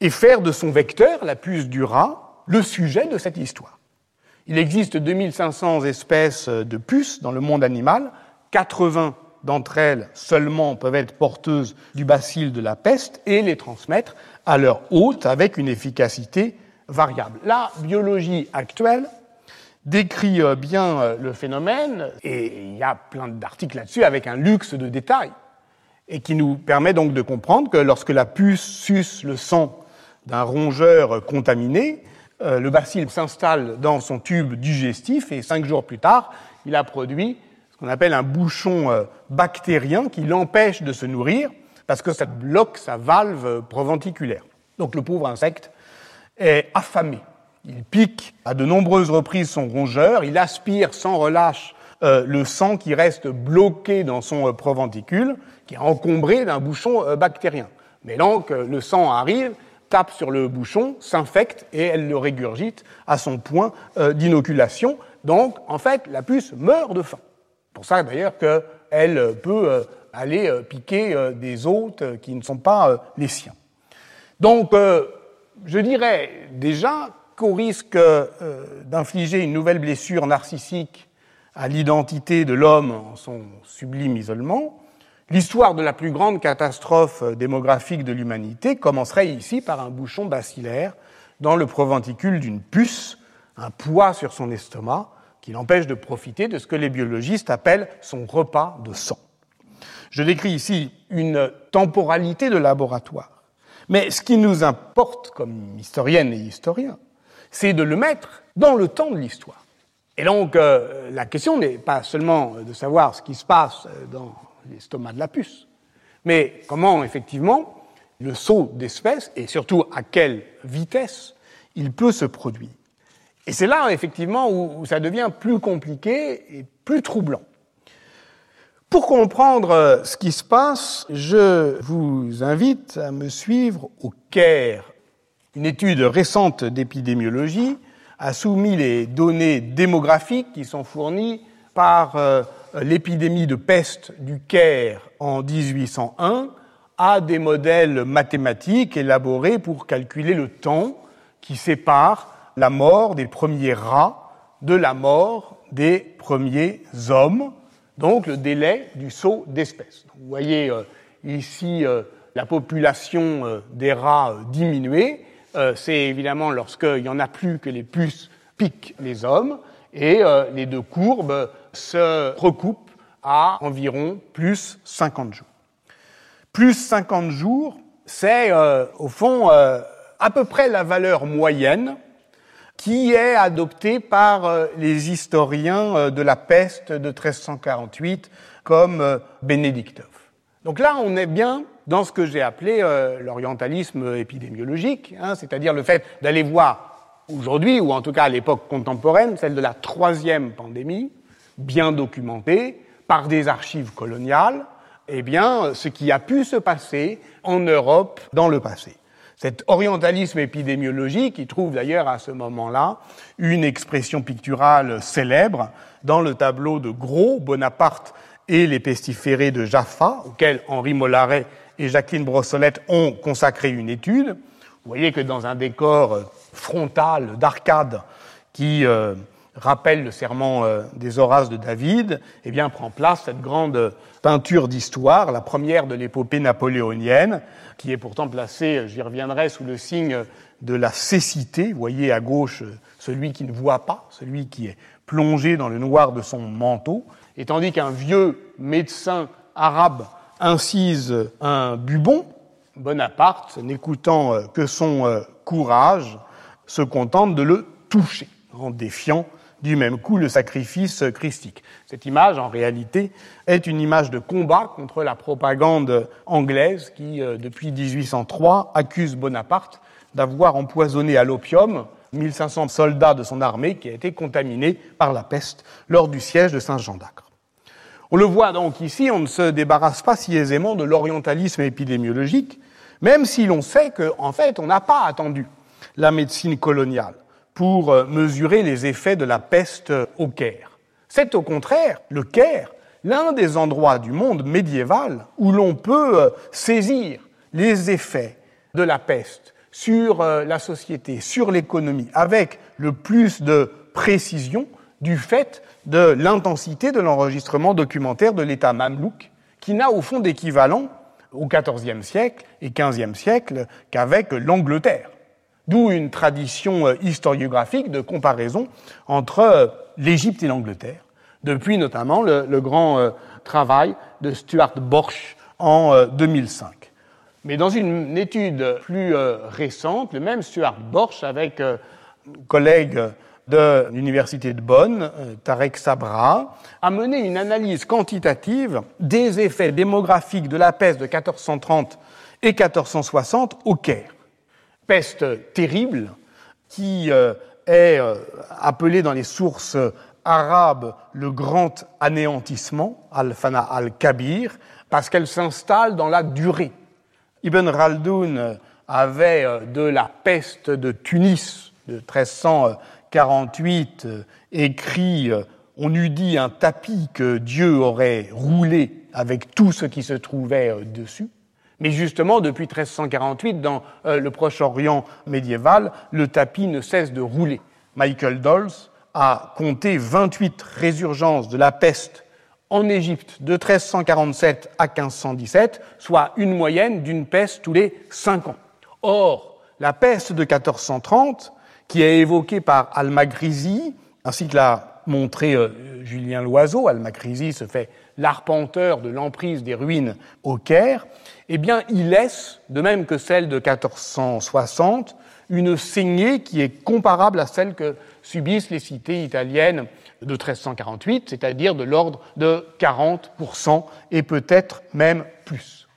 et faire de son vecteur, la puce du rat, le sujet de cette histoire. Il existe 2500 espèces de puces dans le monde animal, 80 d'entre elles seulement peuvent être porteuses du bacille de la peste et les transmettre à leur hôte avec une efficacité variable. La biologie actuelle décrit euh, bien euh, le phénomène et il y a plein d'articles là-dessus avec un luxe de détails et qui nous permet donc de comprendre que lorsque la puce suce le sang d'un rongeur contaminé, euh, le bacille s'installe dans son tube digestif et cinq jours plus tard, il a produit ce qu'on appelle un bouchon bactérien qui l'empêche de se nourrir parce que ça bloque sa valve proventiculaire. Donc le pauvre insecte est affamé. Il pique à de nombreuses reprises son rongeur, il aspire sans relâche euh, le sang qui reste bloqué dans son proventicule, qui est encombré d'un bouchon bactérien. Mais donc le sang arrive, tape sur le bouchon, s'infecte et elle le régurgite à son point euh, d'inoculation. Donc, en fait, la puce meurt de faim. Pour ça, d'ailleurs, qu'elle peut euh, aller euh, piquer des hôtes qui ne sont pas les siens. Donc, je dirais déjà qu'au risque d'infliger une nouvelle blessure narcissique à l'identité de l'homme en son sublime isolement, L'histoire de la plus grande catastrophe démographique de l'humanité commencerait ici par un bouchon bacillaire dans le proventicule d'une puce, un poids sur son estomac qui l'empêche de profiter de ce que les biologistes appellent son repas de sang. Je décris ici une temporalité de laboratoire. Mais ce qui nous importe comme historienne et historien, c'est de le mettre dans le temps de l'histoire. Et donc, euh, la question n'est pas seulement de savoir ce qui se passe dans l'estomac de la puce. Mais comment, effectivement, le saut d'espèces, et surtout à quelle vitesse, il peut se produire. Et c'est là, effectivement, où, ça devient plus compliqué et plus troublant. Pour comprendre euh, ce qui se passe, je vous invite à me suivre au Caire. Une étude récente d'épidémiologie a soumis les données démographiques qui sont fournies par euh, l'épidémie de peste du Caire en 1801 à des modèles mathématiques élaborés pour calculer le temps qui sépare la mort des premiers rats de la mort des premiers hommes, donc le délai du saut d'espèces. Vous voyez euh, ici euh, la population des rats diminuer. C'est évidemment lorsqu'il n'y en a plus que les puces piquent les hommes, et les deux courbes se recoupe à environ plus 50 jours. Plus 50 jours, c'est euh, au fond euh, à peu près la valeur moyenne qui est adoptée par euh, les historiens de la peste de 1348 comme Bénédictov. Donc là, on est bien dans ce que j'ai appelé l'orientalisme épidémiologique, hein, c'est-à-dire le fait d'aller voir aujourd'hui, ou en tout cas à l'époque contemporaine, celle de la troisième pandémie, bien documenté par des archives coloniales, eh bien, ce qui a pu se passer en Europe dans le passé. Cet orientalisme épidémiologique, qui trouve d'ailleurs à ce moment-là une expression picturale célèbre dans le tableau de Gros, Bonaparte et les pestiférés de Jaffa, auquel Henri Mollaret et Jacqueline Brossolette ont consacré une étude. Vous voyez que dans un décor frontal d'arcade qui euh, rappelle le serment euh, des Horaces de David, eh bien, prend place cette grande peinture d'histoire, la première de l'épopée napoléonienne, qui est pourtant placée, j'y reviendrai, sous le signe de la cécité. Vous voyez à gauche euh, celui qui ne voit pas, celui qui est plongé dans le noir de son manteau, et tandis qu'un vieux médecin arabe incise un bubon, Bonaparte, n'écoutant euh, que son courage, se contente de le toucher en défiant du même coup le sacrifice christique. Cette image, en réalité, est une image de combat contre la propagande anglaise qui, euh, depuis 1803, accuse Bonaparte d'avoir empoisonné à l'opium 1500 soldats de son armée qui a été contaminés par la peste lors du siège de Saint-Jean d'Acre. On le voit donc ici, on ne se débarrasse pas si aisément de l'orientalisme épidémiologique, même si l'on sait qu'en en fait, on n'a pas attendu la médecine coloniale pour euh, mesurer les effets de la peste au Caire. C'est au contraire le Caire, l'un des endroits du monde médiéval où l'on peut euh, saisir les effets de la peste sur euh, la société, sur l'économie, avec le plus de précision du fait de l'intensité de l'enregistrement documentaire de l'État mamelouk, qui n'a au fond d'équivalent au XIVe siècle et XVe siècle qu'avec l'Angleterre. D'où une tradition euh, historiographique de comparaison entre euh, l'Égypte et l'Angleterre, depuis notamment le, grand euh, travail de Stuart Borch en 2005. Mais dans une étude plus récente, le même Stuart Borch, avec un collègue de l'Université de Bonn, Tarek Sabra, a mené une analyse quantitative des effets démographiques de la peste de 1430 et 1460 au Caire peste terrible qui euh, est euh, appelée dans les sources arabes le grand anéantissement, al-Fana al-Kabir, parce qu'elle s'installe dans la durée. Ibn Khaldoun avait euh, de la peste de Tunis de 1348 écrit on eût dit un tapis que Dieu aurait roulé avec tout ce qui se trouvait dessus. Mais justement, depuis 1348, dans euh, le Proche-Orient médiéval, le tapis ne cesse de rouler. Michael Dolls a compté 28 résurgences de la peste en Égypte de 1347 à 1517, soit une moyenne d'une peste tous les cinq ans. Or, la peste de 1430, qui est évoquée par Al-Magrizi, ainsi que l'a montré euh, Julien Loiseau, Al-Makrizi se fait l'arpenteur de l'emprise des ruines au Caire, eh bien, il laisse, de même que celle de 1460, une saignée qui est comparable à celle que subissent les cités italiennes de 1348, c'est-à-dire de l'ordre de 40% et peut-être même plus.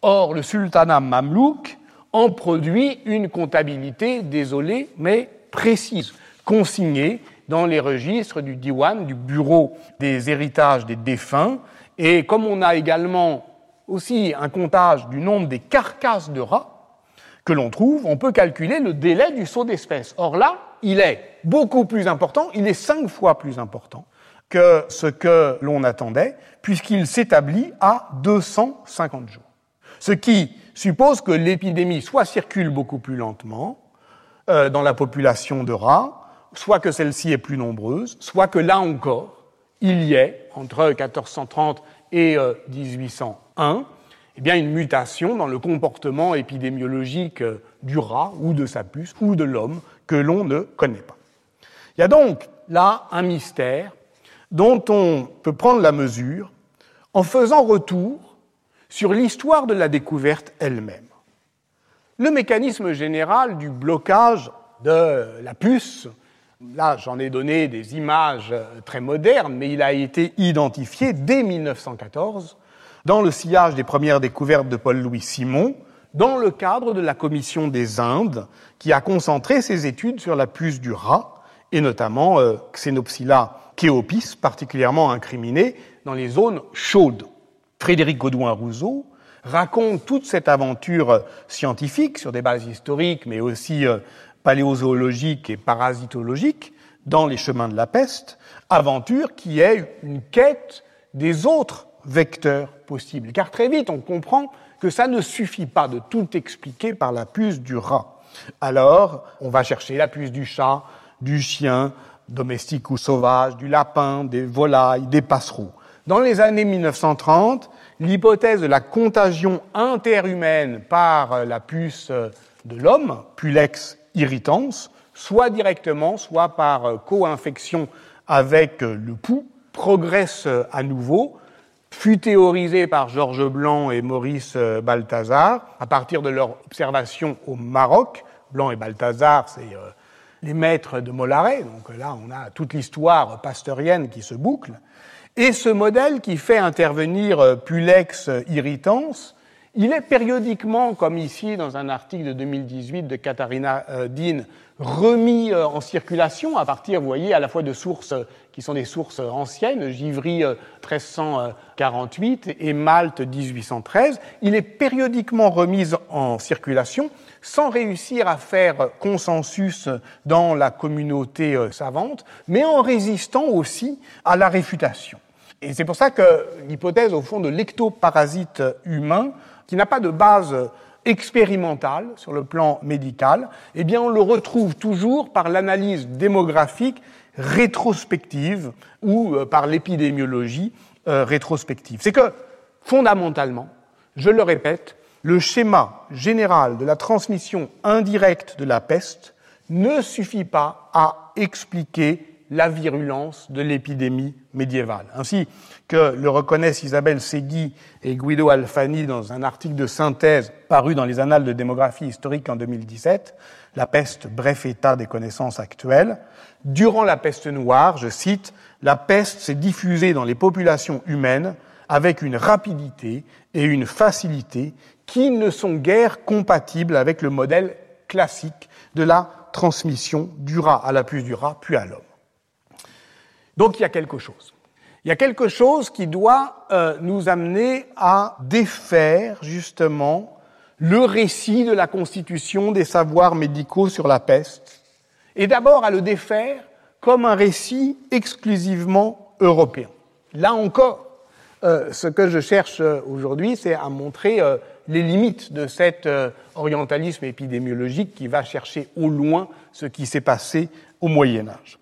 Or, le sultanat mamelouk en produit une comptabilité désolée mais précise, consignée dans les registres du Diwan, du Bureau des héritages des défunts. Et comme on a également aussi un comptage du nombre des carcasses de rats que l'on trouve, on peut calculer le délai du saut d'espèce. Or là, il est beaucoup plus important, il est cinq fois plus important que ce que l'on attendait, puisqu'il s'établit à 250 jours. Ce qui suppose que l'épidémie soit circule beaucoup plus lentement euh, dans la population de rats, soit que celle-ci est plus nombreuse, soit que là encore, il y ait, entre 1430 et 1801, euh, eh bien, une mutation dans le comportement épidémiologique euh, du rat ou de sa puce ou de l'homme que l'on ne connaît pas. Il y a donc là un mystère dont on peut prendre la mesure en faisant retour sur l'histoire de la découverte elle-même. Le mécanisme général du blocage de la puce Là, j'en ai donné des images euh, très modernes, mais il a été identifié dès 1914 dans le sillage des premières découvertes de Paul-Louis Simon, dans le cadre de la Commission des Indes, qui a concentré ses études sur la puce du rat, et notamment euh, Xenopsylla cheopis, particulièrement incriminée dans les zones chaudes. Frédéric Godouin-Rousseau raconte toute cette aventure scientifique sur des bases historiques, mais aussi euh, paléozoologique et parasitologique dans les chemins de la peste, aventure qui est une quête des autres vecteurs possibles. Car très vite, on comprend que ça ne suffit pas de tout expliquer par la puce du rat. Alors, on va chercher la puce du chat, du chien, domestique ou sauvage, du lapin, des volailles, des passereaux. Dans les années 1930, l'hypothèse de la contagion interhumaine par la puce de l'homme, Pulex irritance, soit directement, soit par euh, co-infection avec euh, le pouls, progresse euh, à nouveau, fut théorisé par Georges Blanc et Maurice Balthazar à partir de leur observation au Maroc. Blanc et Balthazar, c'est les maîtres de Mollaret, donc là on a toute l'histoire pasteurienne qui se boucle. Et ce modèle qui fait intervenir Pulex irritans il est périodiquement, comme ici dans un article de 2018 de Katharina euh, Dean, remis euh, en circulation à partir, vous voyez, à la fois de sources qui sont des sources anciennes, Givry 1348 euh, et Malte 1813. Il est périodiquement remis en circulation sans réussir à faire consensus dans la communauté savante, mais en résistant aussi à la réfutation. Et c'est pour ça que l'hypothèse, au fond, de l'ectoparasite humain qui n'a pas de base expérimental sur le plan médical, eh bien on le retrouve toujours par l'analyse démographique rétrospective ou euh, par l'épidémiologie euh, rétrospective. C'est que, fondamentalement, je le répète, le schéma général de la transmission indirecte de la peste ne suffit pas à expliquer la virulence de l'épidémie médiévale. Ainsi que le reconnaissent Isabelle Segui et Guido Alfani dans un article de synthèse paru dans les Annales de démographie historique en 2017, La peste, bref état des connaissances actuelles. Durant la peste noire, je cite, la peste s'est diffusée dans les populations humaines avec une rapidité et une facilité qui ne sont guère compatibles avec le modèle classique de la transmission du rat à la puce du rat, puis à l'homme. Donc il y a quelque chose. Il y a quelque chose qui doit euh, nous amener à défaire justement le récit de la constitution des savoirs médicaux sur la peste, et d'abord à le défaire comme un récit exclusivement européen. Là encore, euh, ce que je cherche euh, aujourd'hui, c'est à montrer les limites de cet orientalisme épidémiologique qui va chercher au loin ce qui s'est passé au Moyen Âge.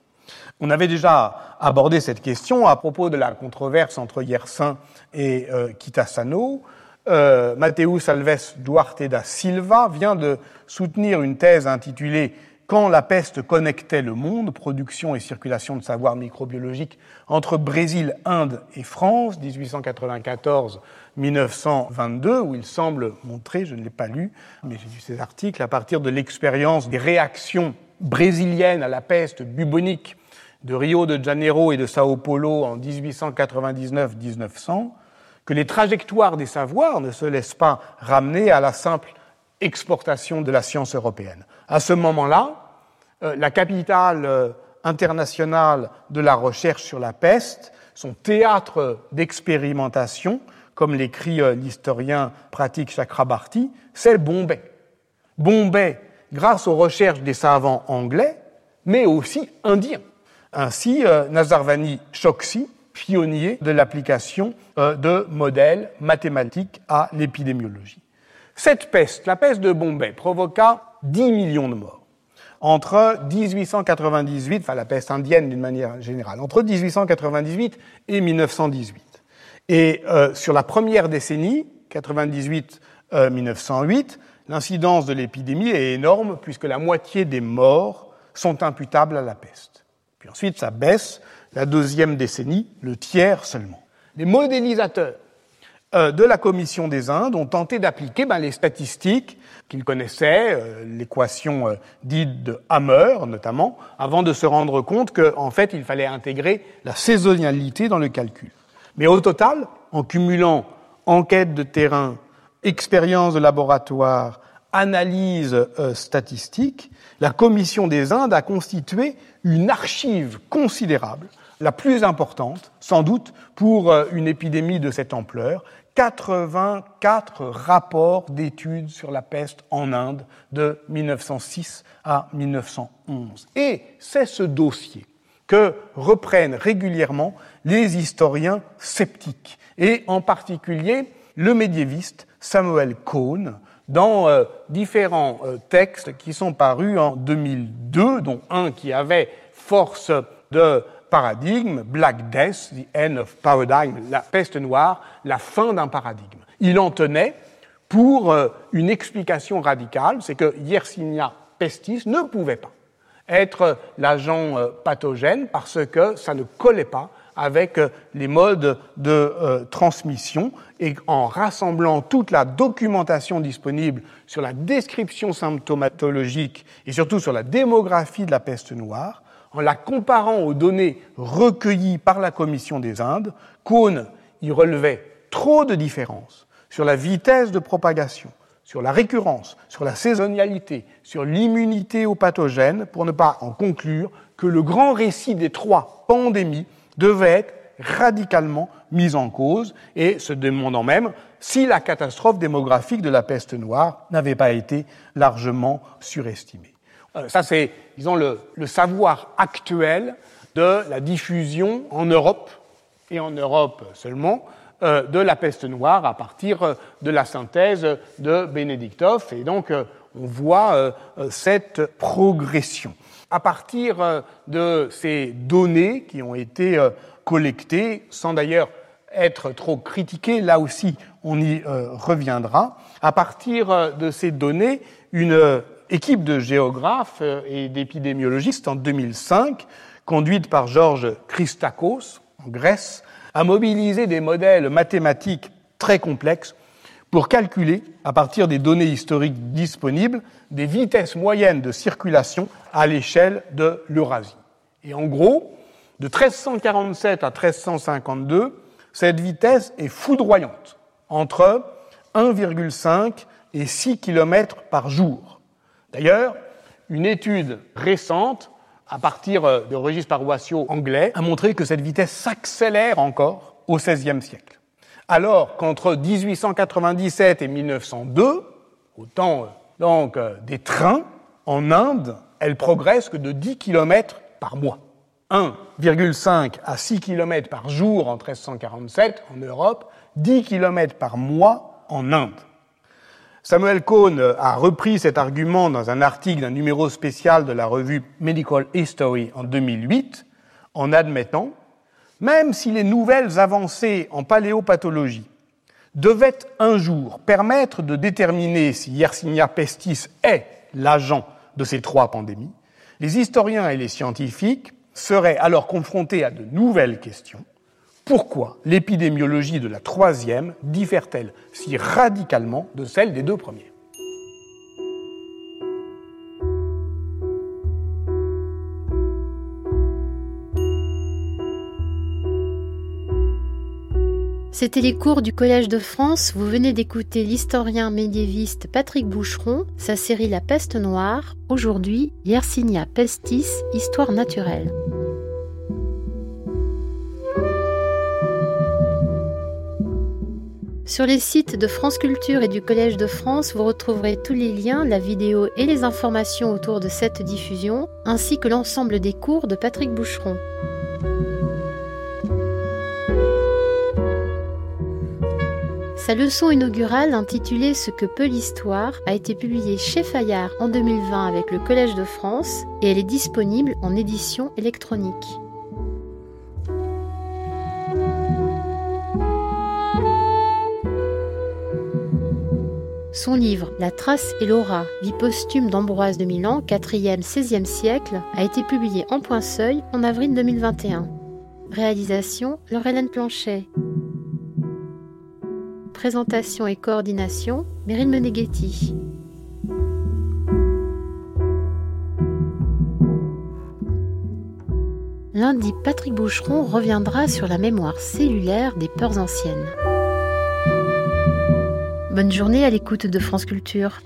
On avait déjà abordé cette question à propos de la controverse entre Yersin et euh, Kitasano. Euh, Mateus Alves Duarte da Silva vient de soutenir une thèse intitulée Quand la peste connectait le monde, production et circulation de savoir microbiologique entre Brésil, Inde et France, 1894-1922, où il semble montrer, je ne l'ai pas lu, mais j'ai lu ces articles, à partir de l'expérience des réactions brésiliennes à la peste bubonique de Rio de Janeiro et de Sao Paulo en 1899-1900, que les trajectoires des savoirs ne se laissent pas ramener à la simple exportation de la science européenne. À ce moment-là, euh, la capitale euh, internationale de la recherche sur la peste, son théâtre d'expérimentation, comme l'écrit euh, l'historien pratique Chakrabarty, c'est Bombay. Bombay, grâce aux recherches des savants anglais, mais aussi indiens. Ainsi, euh, Nazarvani Choksi, pionnier de l'application euh, de modèles mathématiques à l'épidémiologie. Cette peste, la peste de Bombay, provoqua 10 millions de morts entre 1898, enfin la peste indienne d'une manière générale, entre 1898 et 1918. Et euh, sur la première décennie, 98-1908, l'incidence de l'épidémie est énorme puisque la moitié des morts sont imputables à la peste. Puis ensuite, ça baisse, la deuxième décennie, le tiers seulement. Les modélisateurs euh, de la Commission des Indes ont tenté d'appliquer ben, les statistiques qu'ils connaissaient, euh, l'équation euh, dite de Hammer notamment, avant de se rendre compte qu'en fait, il fallait intégrer la saisonnalité dans le calcul. Mais au total, en cumulant enquête de terrain, expérience de laboratoire, analyse statistique, la Commission des Indes a constitué une archive considérable, la plus importante, sans doute, pour euh, une épidémie de cette ampleur, 84 rapports d'études sur la peste en Inde de 1906 à 1911. Et c'est ce dossier que reprennent régulièrement les historiens sceptiques, et en particulier le médiéviste Samuel Cohn, dans euh, différents euh, textes qui sont parus en 2002, dont un qui avait force de paradigme, Black Death, The End of Paradigm, la peste noire, la fin d'un paradigme. Il en tenait pour euh, une explication radicale, c'est que Yersinia pestis ne pouvait pas être l'agent pathogène parce que ça ne collait pas avec euh, les modes de euh, transmission et en rassemblant toute la documentation disponible sur la description symptomatologique et surtout sur la démographie de la peste noire, en la comparant aux données recueillies par la Commission des Indes, Cohn y relevait trop de différences sur la vitesse de propagation, sur la récurrence, sur la saisonnalité, sur l'immunité aux pathogènes, pour ne pas en conclure que le grand récit des trois pandémies devait être radicalement mise en cause et se demandant même si la catastrophe démographique de la peste noire n'avait pas été largement surestimée. Euh, ça, c'est, disons, le, savoir actuel de la diffusion en Europe, et en Europe seulement, euh, de la peste noire à partir euh, de la synthèse de Benedictov. Et donc, on voit cette progression. À partir de ces données qui ont été collectées, sans d'ailleurs être trop critiquées, là aussi on y reviendra, à partir de ces données, une équipe de géographes et d'épidémiologistes en 2005, conduite par Georges Christakos en Grèce, a mobilisé des modèles mathématiques très complexes pour calculer, à partir des données historiques disponibles, des vitesses moyennes de circulation à l'échelle de l'Eurasie. Et en gros, de 1347 à 1352, cette vitesse est foudroyante, entre 1,5 et 6 km par jour. D'ailleurs, une étude récente à partir euh, de registres paroissiaux anglais, a montré que cette vitesse s'accélère encore au XVIe siècle. Alors qu'entre 1897 et 1902, au temps euh, donc, euh, des trains, en Inde, elle progresse que de 10 km par mois. 1,5 à 6 km par jour en 1347 en Europe, 10 km par mois en Inde. Samuel Cohn a repris cet argument dans un article d'un numéro spécial de la revue Medical History en 2008, en admettant, même si les nouvelles avancées en paléopathologie devaient un jour permettre de déterminer si Yersinia pestis est l'agent de ces trois pandémies, les historiens et les scientifiques seraient alors confrontés à de nouvelles questions. Pourquoi l'épidémiologie de la troisième diffère-t-elle si radicalement de celle des deux premières? C'était les cours du Collège de France. Vous venez d'écouter l'historien médiéviste Patrick Boucheron, sa série La peste noire. Aujourd'hui, Yersinia pestis, histoire naturelle. Sur les sites de France Culture et du Collège de France, vous retrouverez tous les liens, la vidéo et les informations autour de cette diffusion, ainsi que l'ensemble des cours de Patrick Boucheron. Sa leçon inaugurale intitulée Ce que peut l'histoire a été publiée chez Fayard en 2020 avec le Collège de France et elle est disponible en édition électronique. Son livre La trace et l'aura, vie posthume d'Ambroise de Milan, 4e, 16e siècle, a été publié en point seuil en avril 2021. Réalisation Laurelène Planchet. Présentation et coordination Meryl Meneghetti. Lundi, Patrick Boucheron reviendra sur la mémoire cellulaire des peurs anciennes. Bonne journée à l'écoute de France Culture.